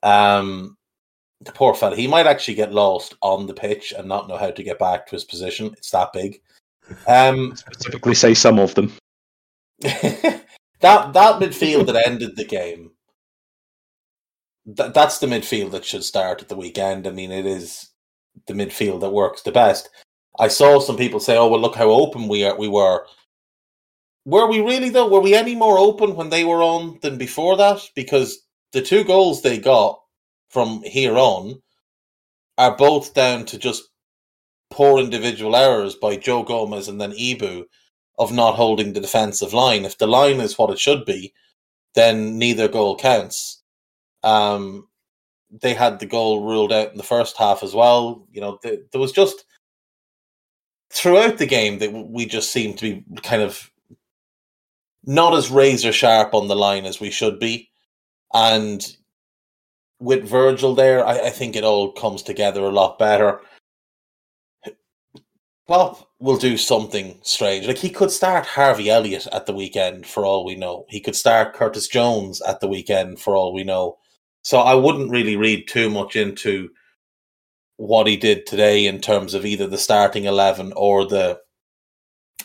Um, the poor fella, he might actually get lost on the pitch and not know how to get back to his position. It's that big. Um, Specifically, say some of them. that that midfield that ended the game. That that's the midfield that should start at the weekend. I mean, it is the midfield that works the best. I saw some people say, "Oh, well, look how open we are. We were." Were we really though? Were we any more open when they were on than before that? Because the two goals they got from here on are both down to just poor individual errors by Joe Gomez and then Ibou of not holding the defensive line. If the line is what it should be, then neither goal counts. Um, they had the goal ruled out in the first half as well. You know, the, there was just throughout the game that we just seemed to be kind of not as razor sharp on the line as we should be. And with Virgil there, I, I think it all comes together a lot better. Klopp will do something strange. Like he could start Harvey Elliott at the weekend for all we know. He could start Curtis Jones at the weekend for all we know. So I wouldn't really read too much into what he did today in terms of either the starting eleven or the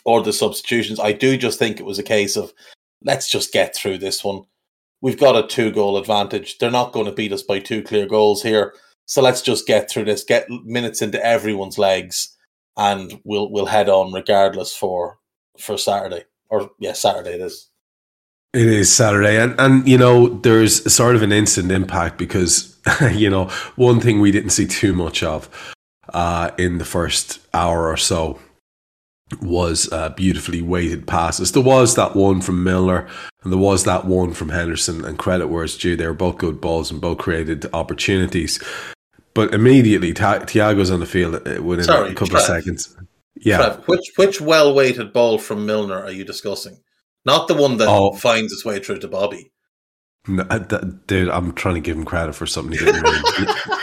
or the substitutions. I do just think it was a case of let's just get through this one. We've got a two goal advantage. They're not going to beat us by two clear goals here. So let's just get through this, get minutes into everyone's legs and we'll we'll head on regardless for for Saturday or yeah Saturday it is. It is Saturday, and and you know there's sort of an instant impact because you know one thing we didn't see too much of uh, in the first hour or so was uh, beautifully weighted passes. There was that one from Milner and there was that one from Henderson. And credit where it's due; they were both good balls and both created opportunities. But immediately, Thiago's on the field uh, within Sorry, a couple Trev, of seconds. Yeah, Trev, which which well weighted ball from Milner are you discussing? Not the one that oh. finds its way through to Bobby. No, uh, dude, I'm trying to give him credit for something he didn't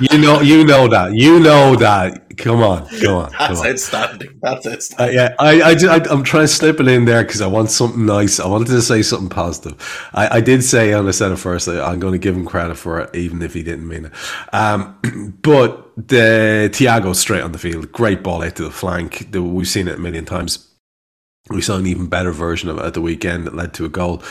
you know, you know that. You know that. Come on, come on. That's come outstanding. That's it. Uh, yeah, I, I, I, am trying to slip it in there because I want something nice. I wanted to say something positive. I, I did say and I said it first, I'm going to give him credit for it, even if he didn't mean it. Um, but the Thiago straight on the field, great ball out to the flank. We've seen it a million times we saw an even better version of it at the weekend that led to a goal.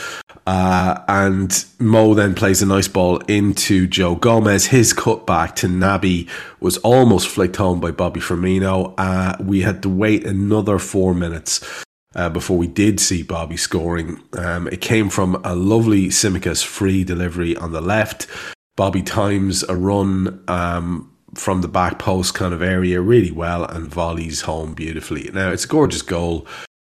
Uh, and Mo then plays a nice ball into Joe Gomez. His cutback to Naby was almost flicked home by Bobby Firmino. Uh, we had to wait another four minutes uh, before we did see Bobby scoring. Um, it came from a lovely Tsimikas free delivery on the left. Bobby times a run um, from the back post kind of area really well and volleys home beautifully. Now, it's a gorgeous goal.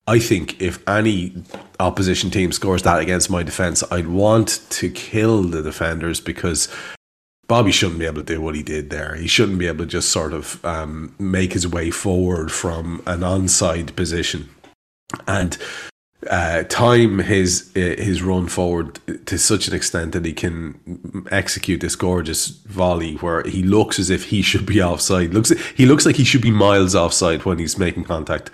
I think if any opposition team scores that against my defense, I'd want to kill the defenders because Bobby shouldn't be able to do what he did there. He shouldn't be able to just sort of um, make his way forward from an onside position and uh, time his uh, his run forward to such an extent that he can execute this gorgeous volley where he looks as if he should be offside. Looks he looks like he should be miles offside when he's making contact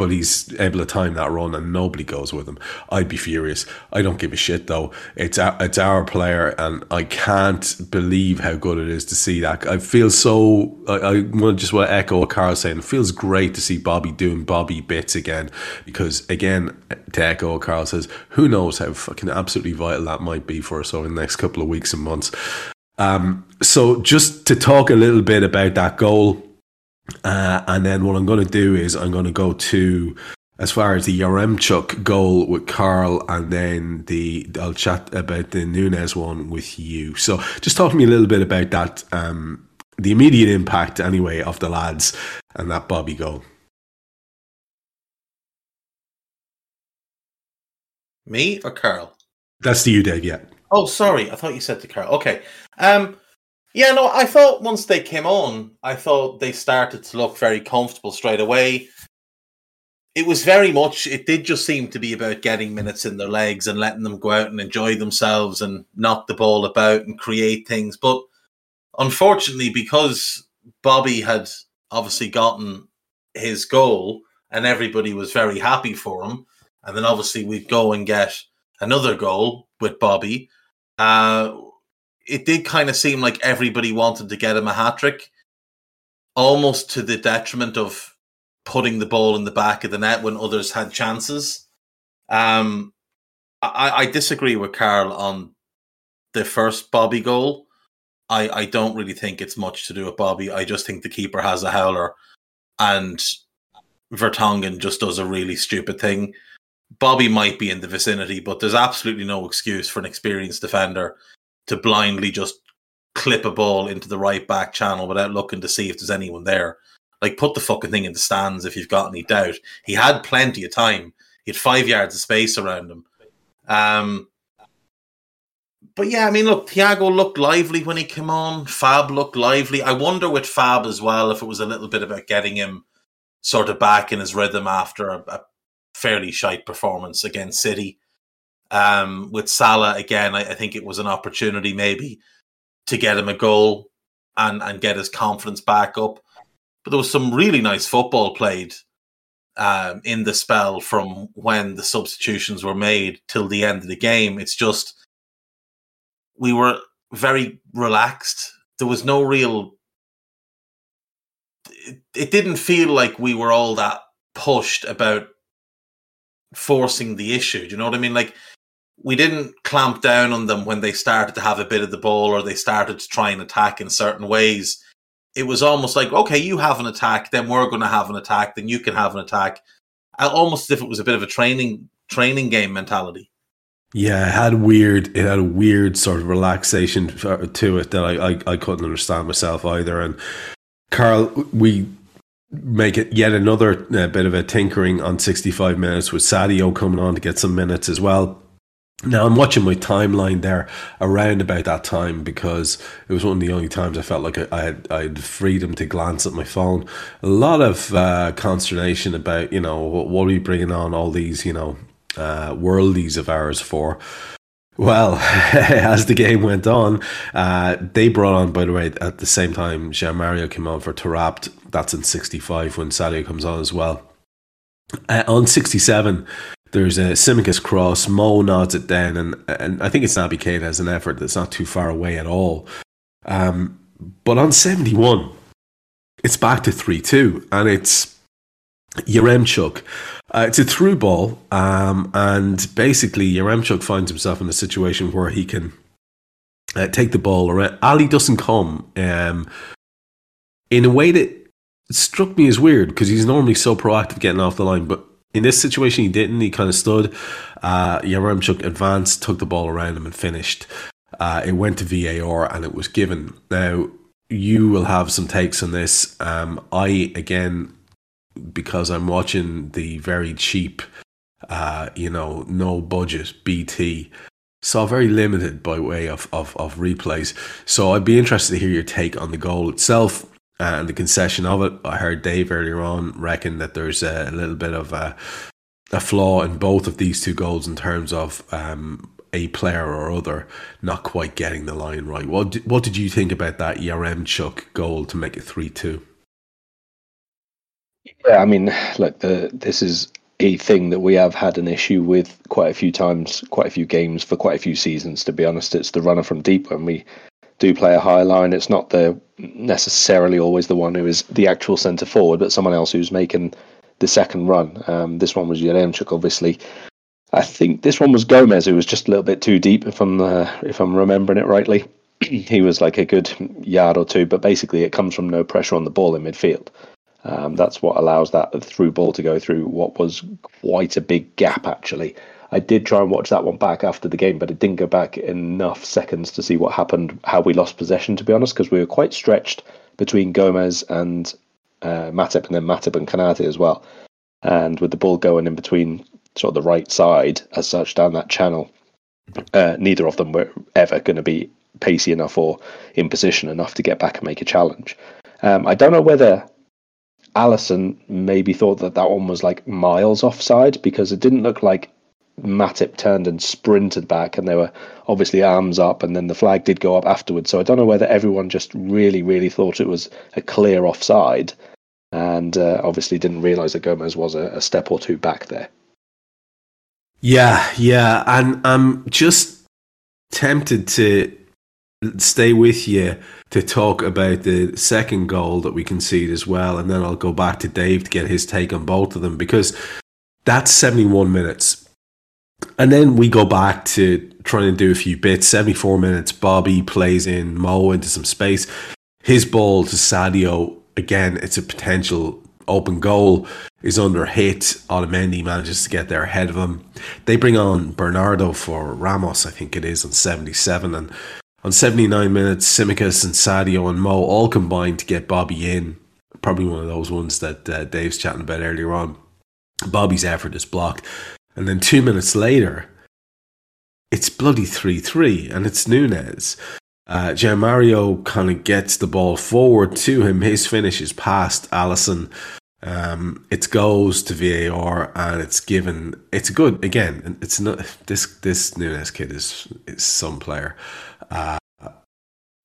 but he's able to time that run and nobody goes with him. I'd be furious. I don't give a shit though. It's our, it's our player, and I can't believe how good it is to see that. I feel so. I, I want to just want to echo what saying. It feels great to see Bobby doing Bobby bits again because again, to echo what Karl says, who knows how fucking absolutely vital that might be for us over the next couple of weeks and months. Um, so just to talk a little bit about that goal uh, and then what I'm going to do is I'm going to go to as far as the Yaremchuk goal with Karl, and then the I'll chat about the Nunez one with you. So just talk to me a little bit about that, um, the immediate impact anyway of the lads and that Bobby goal. Me or Karl? That's to you, Dave. Yeah. Oh, sorry. I thought you said to Karl. Okay. Um, yeah, no, I thought once they came on, I thought they started to look very comfortable straight away. It was very much, it did just seem to be about getting minutes in their legs and letting them go out and enjoy themselves and knock the ball about and create things. But unfortunately, because Bobby had obviously gotten his goal and everybody was very happy for him, and then obviously we'd go and get another goal with Bobby. Uh, it did kind of seem like everybody wanted to get him a hat trick, almost to the detriment of putting the ball in the back of the net when others had chances. Um, I, I disagree with Karl on the first Bobby goal. I, I don't really think it's much to do with Bobby. I just think the keeper has a howler and Vertonghen just does a really stupid thing. Bobby might be in the vicinity, but there's absolutely no excuse for an experienced defender to blindly just clip a ball into the right back channel without looking to see if there's anyone there. Like put the fucking thing in the stands if you've got any doubt. He had plenty of time. He had five yards of space around him. Um, but yeah, I mean, look, Thiago looked lively when he came on. Fab looked lively. I wonder with Fab as well if it was a little bit about getting him sort of back in his rhythm after a, a fairly shite performance against City. Um, with Salah again, I, I, think it was an opportunity maybe to get him a goal and and get his confidence back up. But there was some really nice football played um, in the spell from when the substitutions were made till the end of the game. It's just we were very relaxed. There was no real. It, it didn't feel like we were all that pushed about forcing the issue. Do you know what I mean? Like we didn't clamp down on them when they started to have a bit of the ball or they started to try and attack in certain ways. It was almost like, okay, you have an attack, then we're going to have an attack, then you can have an attack. Almost as if it was a bit of a training training game mentality. Yeah, it had weird. It had a weird sort of relaxation to it that I, I, I couldn't understand myself either. And Karl, we make it yet another uh, bit of a tinkering on 65 minutes with Sadio coming on to get some minutes as well. Now I'm watching my timeline there around about that time because it was one of the only times I felt like I, had I had freedom to glance at my phone. A lot of uh, consternation about you know what, what, are we bringing on all these you know uh, worldies of ours for. Well, as the game went on, uh, they brought on, by the way, at the same time, João Mário came on for Taarabt. That's in 65 when Sadio comes on as well. Uh, on 67, there's a Tsimikas cross. Mo nods it down, and, and I think it's Naby Keita as an effort that's not too far away at all. Um, but on 71, it's back to 3 2, and it's Yaremchuk. Uh, it's a through ball, um, and basically Yaremchuk finds himself in a situation where he can uh, take the ball around. Ali doesn't come um, in a way that struck me as weird because he's normally so proactive getting off the line, but in this situation he didn't. He kind of stood. Uh, Yaremchuk advanced, took the ball around him, and finished. Uh, it went to VAR and it was given. Now you will have some takes on this. Um, I again because I'm watching the very cheap, uh, you know, no budget BT. Saw very limited by way of, of, of replays. So I'd be interested to hear your take on the goal itself and the concession of it. I heard Dave earlier on reckon that there's a, little bit of a, a flaw in both of these two goals in terms of um, a player or other not quite getting the line right. What did, what did you think about that Yaremchuk goal to make it 3 2? Yeah, I mean, look, the this is a thing that we have had an issue with quite a few times, quite a few games for quite a few seasons. To be honest, it's the runner from deep when we do play a high line. It's not the necessarily always the one who is the actual centre forward, but someone else who's making the second run. Um, this one was Yaremchuk, obviously. I think this one was Gomez, who was just a little bit too deep, if I'm uh, if I'm remembering it rightly. he was like a good yard or two, but basically it comes from no pressure on the ball in midfield. Um, that's what allows that through ball to go through what was quite a big gap, actually. I did try and watch that one back after the game, but it didn't go back enough seconds to see what happened, how we lost possession, to be honest, because we were quite stretched between Gomez and uh, Matip, and then Matip and Konate as well. And with the ball going in between sort of the right side as such down that channel, uh, neither of them were ever going to be pacey enough or in position enough to get back and make a challenge. Um, I don't know whether Alisson maybe thought that that one was like miles offside because it didn't look like Matip turned and sprinted back, and they were obviously arms up, and then the flag did go up afterwards. So I don't know whether everyone just really, really thought it was a clear offside, and uh, obviously didn't realise that Gomez was a, a step or two back there. Yeah, yeah, and I'm just tempted to stay with you to talk about the second goal that we concede as well, and then I'll go back to Dave to get his take on both of them because that's 71 minutes. And then we go back to trying to do a few bits. 74 minutes, Bobby plays in Mo into some space. His ball to Sadio, again, it's a potential open goal, is under hit. Otamendi manages to get there ahead of him. They bring on Bernardo for Ramos, I think it is, on 77. And on 79 minutes, Tsimikas and Sadio and Mo all combine to get Bobby in. Probably one of those ones that uh, Dave's chatting about earlier on. Bobby's effort is blocked. And then two minutes later, it's bloody 3 3, and it's Nunez. Uh, Mario kind of gets the ball forward to him. His finish is past Alisson. Um, it goes to VAR and it's given. It's good again. It's not this. This Nunez kid is is some player uh,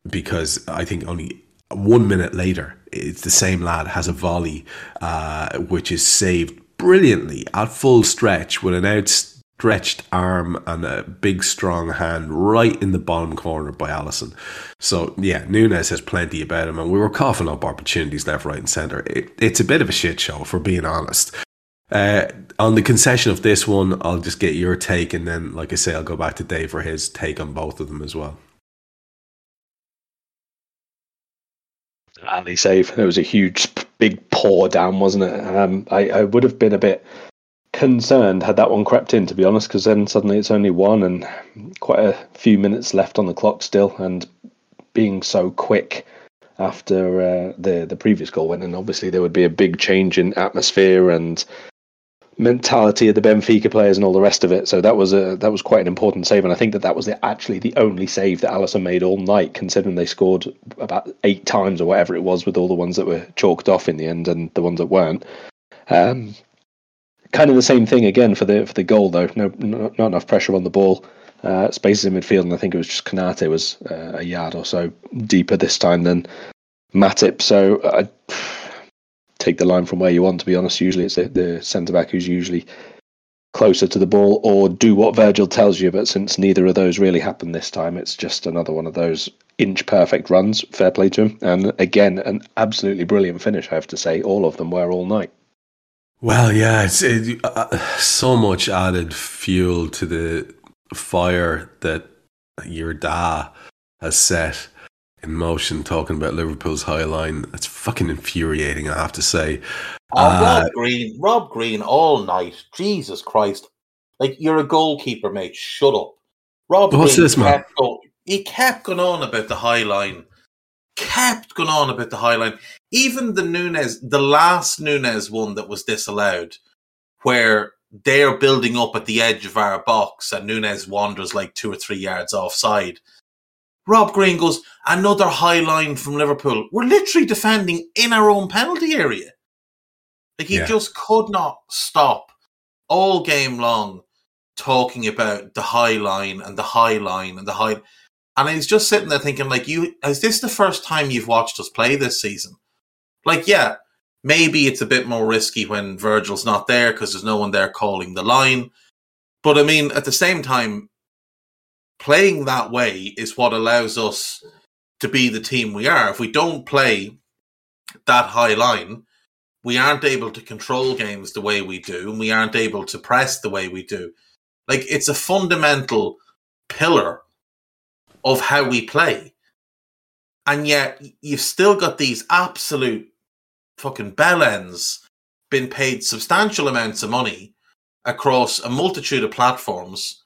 because I think only one minute later, it's the same lad has a volley, uh, which is saved brilliantly at full stretch with an outstretched arm and a big strong hand right in the bottom corner by Alisson. So yeah, Nunez has plenty about him, and we were coughing up opportunities left, right, and centre. It, it's a bit of a shit show, for being honest. Uh, on the concession of this one, I'll just get your take, and then, like I say, I'll go back to Dave for his take on both of them as well. Ali save. It was a huge, big pour down, wasn't it? Um, I, I would have been a bit concerned had that one crept in, to be honest, because then suddenly it's only one and quite a few minutes left on the clock still, and being so quick after uh, the the previous goal went, and obviously there would be a big change in atmosphere and mentality of the Benfica players and all the rest of it. So that was a that was quite an important save, and I think that that was the, actually the only save that Alisson made all night, considering they scored about eight times or whatever it was, with all the ones that were chalked off in the end and the ones that weren't. Um, kind of the same thing again for the for the goal though. No, not, not enough pressure on the ball. Uh, spaces in midfield, and I think it was just Konate was uh, a yard or so deeper this time than Matip. So I take the line from where you want. To be honest, usually it's the, the centre back who's usually closer to the ball, or do what Virgil tells you. But since neither of those really happened this time, it's just another one of those inch perfect runs. Fair play to him, and again, an absolutely brilliant finish. I have to say, all of them were all night. Well, yeah, it's it, uh, so much added fuel to the fire that your da has set in motion talking about Liverpool's high line. It's fucking infuriating, I have to say. Oh, uh, Rob Green, Rob Green, all night. Jesus Christ! Like you're a goalkeeper, mate. Shut up. Rob what's Green this, man? Going, he kept going on about the high line. Kept going on about the high line. Even the Nunez, the last Nunez one that was disallowed, where they're building up at the edge of our box and Nunez wanders like two or three yards offside Rob Green goes, another high line from Liverpool. We're literally defending in our own penalty area. Like he yeah. just could not stop all game long talking about the high line and the high line and the high. And he's just sitting there thinking, like, you is this the first time you've watched us play this season? Like, yeah, maybe it's a bit more risky when Virgil's not there because there's no one there calling the line. But I mean, at the same time, playing that way is what allows us to be the team we are. If we don't play that high line, we aren't able to control games the way we do, and we aren't able to press the way we do. Like it's a fundamental pillar of how we play. And yet you've still got these absolute fucking bellends been paid substantial amounts of money across a multitude of platforms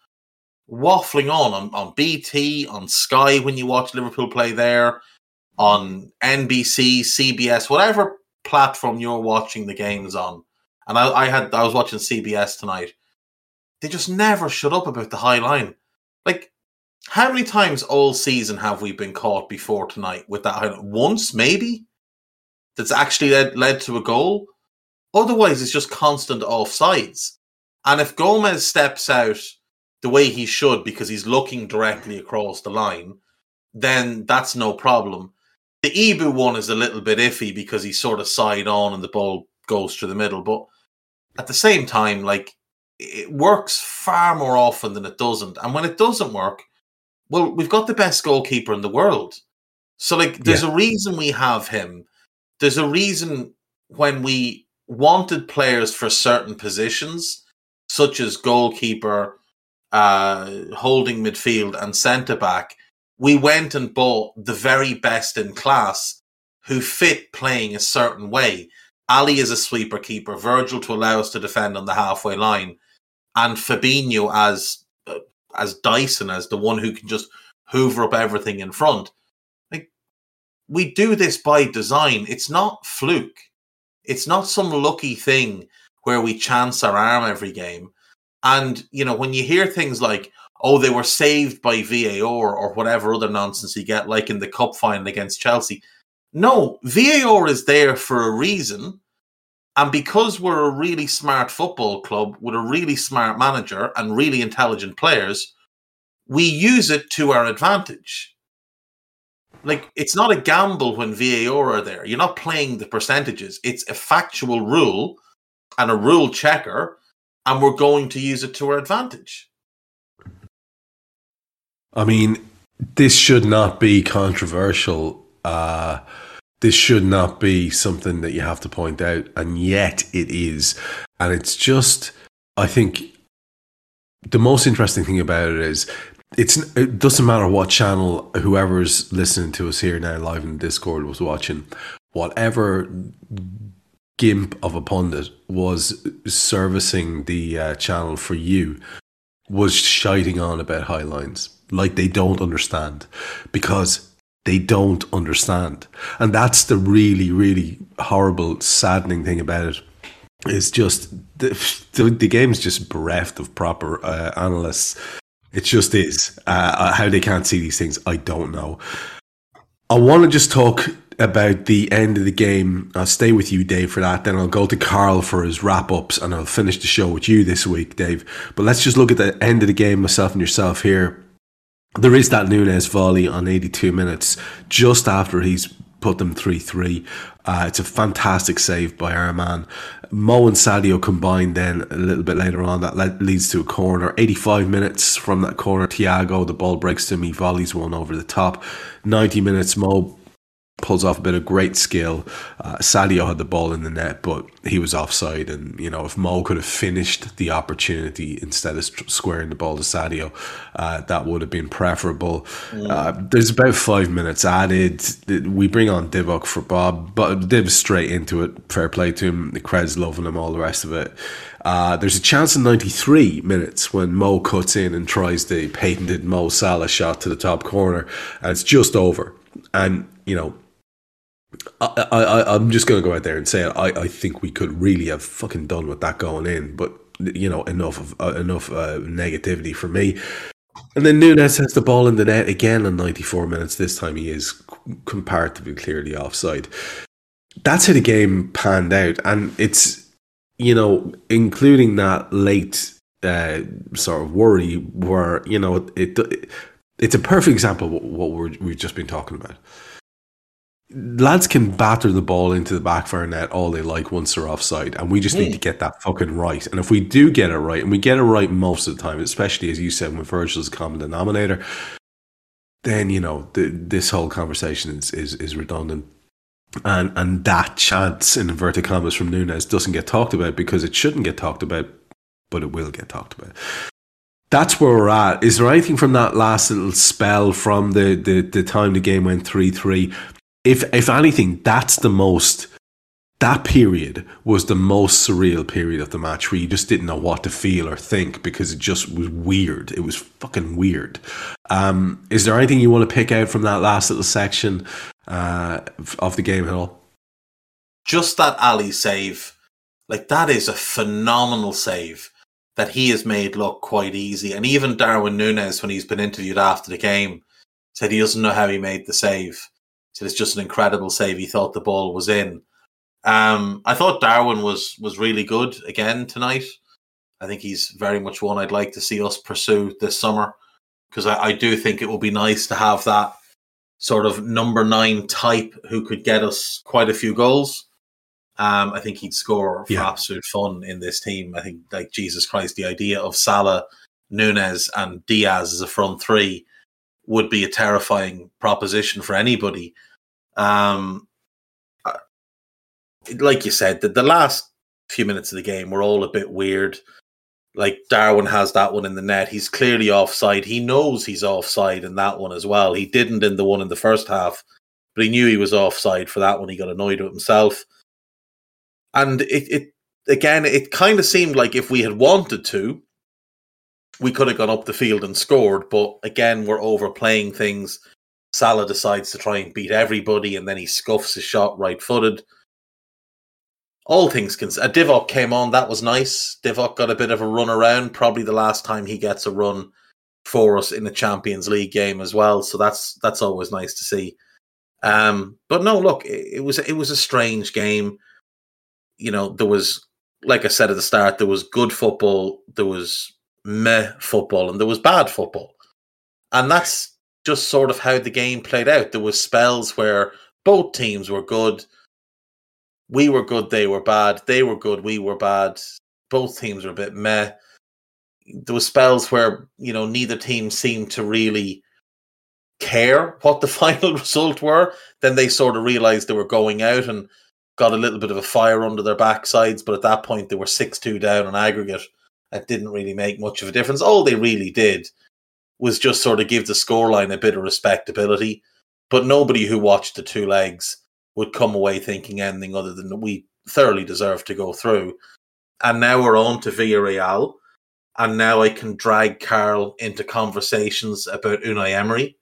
waffling on, on on BT, on Sky when you watch Liverpool play there, on NBC, CBS, whatever platform you're watching the games on. And I, I had I was watching CBS tonight. They just never shut up about the high line. Like, how many times all season have we been caught before tonight with that high line? Once, maybe. That's actually led led to a goal. Otherwise, it's just constant offsides. And if Gomez steps out the way he should because he's looking directly across the line, then that's no problem. The Ibou one is a little bit iffy because he's sort of side on and the ball goes through the middle. But at the same time, like it works far more often than it doesn't. And when it doesn't work, well, we've got the best goalkeeper in the world. So like there's yeah. a reason we have him. There's a reason when we wanted players for certain positions, such as goalkeeper, uh, holding midfield and centre back, we went and bought the very best in class who fit playing a certain way. Ali is a sweeper keeper, Virgil to allow us to defend on the halfway line, and Fabinho as uh, as Dyson as the one who can just hoover up everything in front. Like we do this by design. It's not fluke. It's not some lucky thing where we chance our arm every game. And, you know, when you hear things like, oh, they were saved by VAR or whatever other nonsense you get, like in the cup final against Chelsea. No, VAR is there for a reason. And because we're a really smart football club with a really smart manager and really intelligent players, we use it to our advantage. Like, it's not a gamble when VAR are there. You're not playing the percentages. It's a factual rule and a rule checker and we're going to use it to our advantage. I mean, this should not be controversial. Uh, this should not be something that you have to point out, and yet it is. And it's just, I think, the most interesting thing about it is it's it doesn't matter what channel whoever's listening to us here now live in Discord was watching, whatever gimp of a pundit was servicing the uh, channel for you was shiting on about Highlines like they don't understand because they don't understand. And that's the really really horrible saddening thing about it is just the, the, game's just bereft of proper uh, analysts. It just is. Uh, how they can't see these things i don't know. I want to just talk about the end of the game. I'll stay with you, Dave, for that. Then I'll go to Karl for his wrap ups and I'll finish the show with you this week, Dave. But let's just look at the end of the game, myself and yourself here. There is that Nunez volley on 82 minutes just after he's put them 3 3. Uh, it's a fantastic save by our man. Mo and Sadio combined then a little bit later on. That leads to a corner. 85 minutes from that corner, Thiago, the ball breaks to me, volleys one over the top. 90 minutes, Mo pulls off a bit of great skill. Uh, Sadio had the ball in the net, but he was offside. And, you know, if Mo could have finished the opportunity instead of squaring the ball to Sadio, uh, that would have been preferable. Mm. Uh, there's about five minutes added. We bring on Divock for Bob, but Div's straight into it. Fair play to him. The crowd's loving him, all the rest of it. Uh, there's a chance in 93 minutes when Mo cuts in and tries the patented Mo Salah shot to the top corner, and it's just over. And, you know, I, I, I'm just going to go out there and say I, I think we could really have fucking done with that going in, but you know enough of uh, enough uh, negativity for me. And then Nunez has the ball in the net again in 94 minutes. This time he is comparatively clearly offside. That's how the game panned out, and it's you know including that late uh, sort of worry where you know it, it it's a perfect example of what we're, we've just been talking about lads can batter the ball into the back of our net all they like once they're offside, and we just need to get that fucking right. And if we do get it right, and we get it right most of the time, especially as you said, when Virgil's common denominator, then you know the, this whole conversation is, is is redundant. And and that chance in inverted commas from Nunez doesn't get talked about because it shouldn't get talked about, but it will get talked about that's where we're at. Is there anything from that last little spell from the, the, the time the game went 3 3 if if anything, that's the most that period was the most surreal period of the match where you just didn't know what to feel or think because it just was weird. It was fucking weird. Um, is there anything you want to pick out from that last little section uh, of the game at all? Just that Ali save, like that is a phenomenal save that he has made look quite easy. And even Darwin Nunez, when he's been interviewed after the game, said he doesn't know how he made the save it's just an incredible save. He thought the ball was in. Um, I thought Darwin was was really good again tonight. I think he's very much one I'd like to see us pursue this summer because I, I do think it will be nice to have that sort of number nine type who could get us quite a few goals. Um, I think he'd score for yeah. absolute fun in this team. I think, like Jesus Christ, the idea of Salah, Nunez, and Diaz as a front three would be a terrifying proposition for anybody. Um, like you said, the, the last few minutes of the game were all a bit weird. Like Darwin has that one in the net. He's clearly offside. He knows he's offside in that one as well. He didn't in the one in the first half, but he knew he was offside for that one. He got annoyed with himself. And it, it again, it kind of seemed like if we had wanted to, we could have gone up the field and scored. But again, we're overplaying things. Salah decides to try and beat everybody, and then he scuffs his shot right footed. All things considered, Divock came on. That was nice. Divock got a bit of a run around. Probably the last time he gets a run for us in the Champions League game as well. So that's that's always nice to see. Um, but no, look, it, it was it was a strange game. You know, there was, like I said at the start, there was good football, there was meh football, and there was bad football, and that's just sort of how the game played out. There was spells where both teams were good. We were good, they were bad. They were good, we were bad. Both teams were a bit meh. There were spells where, you know, neither team seemed to really care what the final result were. Then they sort of realized they were going out and got a little bit of a fire under their backsides. But at that point, they were 6 2 down on aggregate. It didn't really make much of a difference. All they really did was just sort of give the scoreline a bit of respectability. But nobody who watched the two legs would come away thinking anything other than we thoroughly deserve to go through. And now we're on to Villarreal. And now I can drag Karl into conversations about Unai Emery.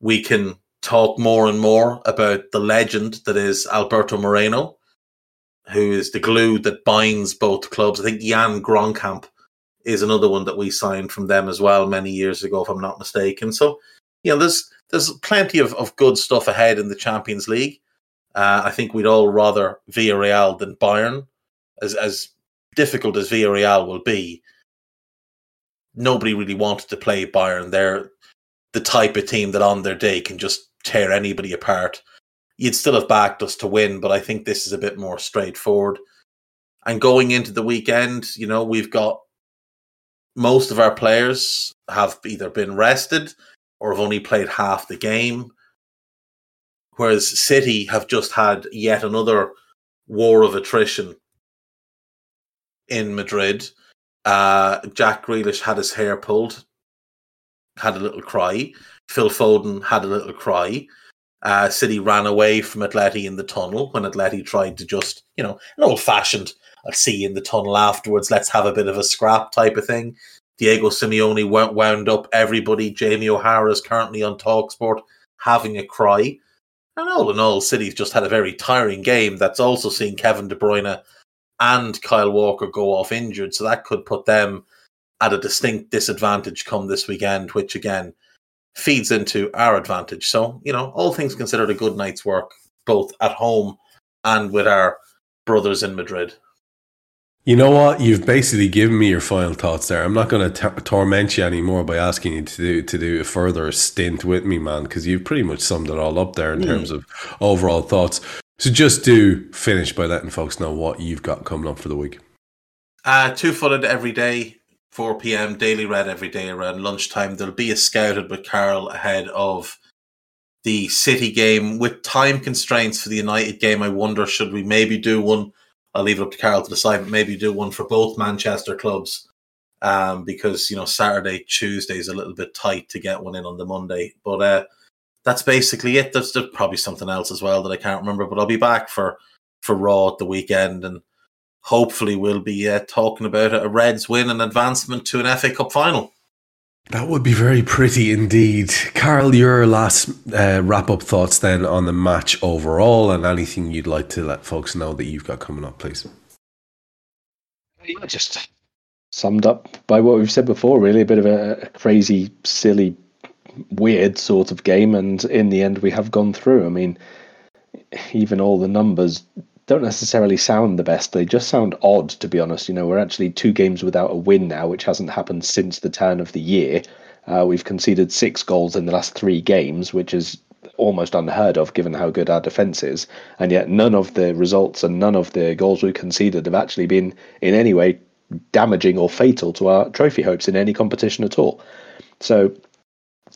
We can talk more and more about the legend that is Alberto Moreno, who is the glue that binds both clubs. I think Jan Kromkamp is another one that we signed from them as well many years ago, if I'm not mistaken. So, you know, there's there's plenty of, of good stuff ahead in the Champions League. Uh, I think we'd all rather Villarreal than Bayern, as as difficult as Villarreal will be. Nobody really wanted to play Bayern. They're the type of team that on their day can just tear anybody apart. You'd still have backed us to win, but I think this is a bit more straightforward. And going into the weekend, you know, we've got most of our players have either been rested or have only played half the game. Whereas City have just had yet another war of attrition in Madrid. Uh, Jack Grealish had his hair pulled, had a little cry. Phil Foden had a little cry. Uh, City ran away from Atleti in the tunnel when Atleti tried to just, you know, an old fashioned, I'll see you in the tunnel afterwards, let's have a bit of a scrap type of thing. Diego Simeone wound up everybody. Jamie O'Hara is currently on Talksport having a cry. And all in all, City's just had a very tiring game that's also seen Kevin De Bruyne and Kyle Walker go off injured. So that could put them at a distinct disadvantage come this weekend, which again feeds into our advantage. So, you know, all things considered, a good night's work, both at home and with our brothers in Madrid. You know what? You've basically given me your final thoughts there. I'm not going to torment you anymore by asking you to do to do a further stint with me, man, because you've pretty much summed it all up there in mm. terms of overall thoughts. So just do finish by letting folks know what you've got coming up for the week. Uh, two footed every day, 4 p.m. Daily Red every day around lunchtime. There'll be a scouted with Karl ahead of the City game with time constraints for the United game. I wonder should we maybe do one I'll leave it up to Karl to decide, but maybe do one for both Manchester clubs. Um, because you know Saturday, Tuesday is a little bit tight to get one in on the Monday. But uh, that's basically it. There's, there's probably something else as well that I can't remember. But I'll be back for for Raw at the weekend, and hopefully we'll be uh, talking about a Reds win and advancement to an FA Cup final. That would be very pretty indeed. Karl, your last uh, wrap up thoughts then on the match overall and anything you'd like to let folks know that you've got coming up, please. Yeah, just summed up by what we've said before, really. A bit of a crazy, silly, weird sort of game. And in the end, we have gone through. I mean, even all the numbers don't necessarily sound the best. They just sound odd, to be honest. You know, we're actually two games without a win now, which hasn't happened since the turn of the year. Uh, we've conceded six goals in the last three games, which is almost unheard of given how good our defence is. And yet, none of the results and none of the goals we conceded have actually been in any way damaging or fatal to our trophy hopes in any competition at all. So,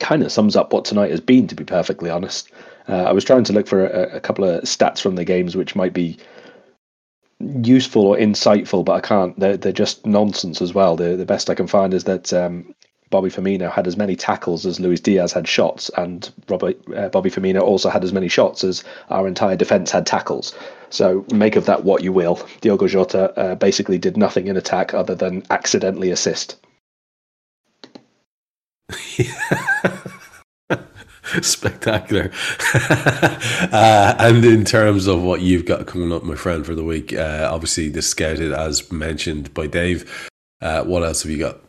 kind of sums up what tonight has been, to be perfectly honest. Uh, I was trying to look for a, a, couple of stats from the games which might be useful or insightful, but I can't. They're, they're just nonsense as well. The, the best I can find is that um, Bobby Firmino had as many tackles as Luis Diaz had shots, and Robert, uh, Bobby Firmino also had as many shots as our entire defence had tackles. So make of that what you will. Diogo Jota uh, basically did nothing in attack other than accidentally assist. Spectacular. uh, and in terms of what you've got coming up, my friend, for the week, uh, obviously the scouted as mentioned by Dave. Uh, what else have you got?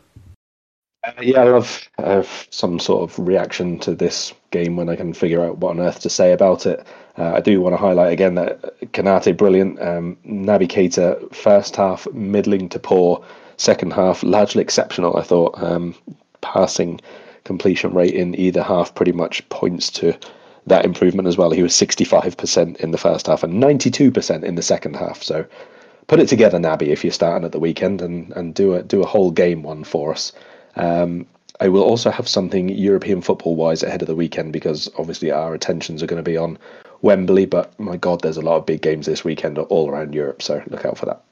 Uh, yeah, I have some sort of reaction to this game when I can figure out what on earth to say about it. Uh, I do want to highlight again that Konate brilliant, um, Keita first half middling to poor, second half largely exceptional. I thought um, passing completion rate in either half pretty much points to that improvement as well. He was 65% in the first half and 92% in the second half. So put it together, Naby, if you're starting at the weekend and, and do a do a whole game one for us. Um, I will also have something European football wise ahead of the weekend because obviously our attentions are going to be on Wembley, but my God, there's a lot of big games this weekend all around Europe, so look out for that.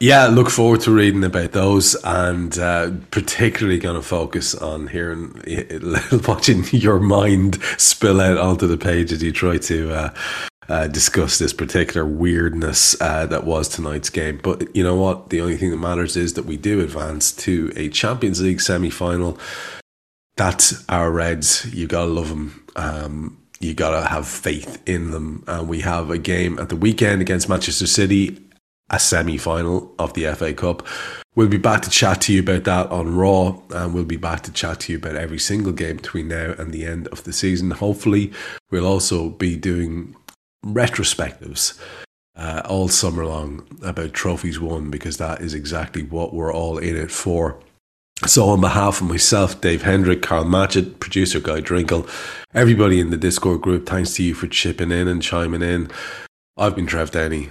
Yeah, look forward to reading about those, and uh, particularly going to focus on hearing, watching your mind spill out onto the page as you try to uh, uh, discuss this particular weirdness uh, that was tonight's game. But you know what? The only thing that matters is that we do advance to a Champions League semi final. That's our Reds. You gotta love them. Um, you gotta have faith in them. And we have a game at the weekend against Manchester City, a semi final of the FA Cup. We'll be back to chat to you about that on Raw, and we'll be back to chat to you about every single game between now and the end of the season. Hopefully, we'll also be doing retrospectives uh, all summer long about trophies won because that is exactly what we're all in it for. So, on behalf of myself, Dave Hendrick, Karl Matchett, producer Guy Drinkle, everybody in the Discord group, thanks to you for chipping in and chiming in. I've been Trev Downey.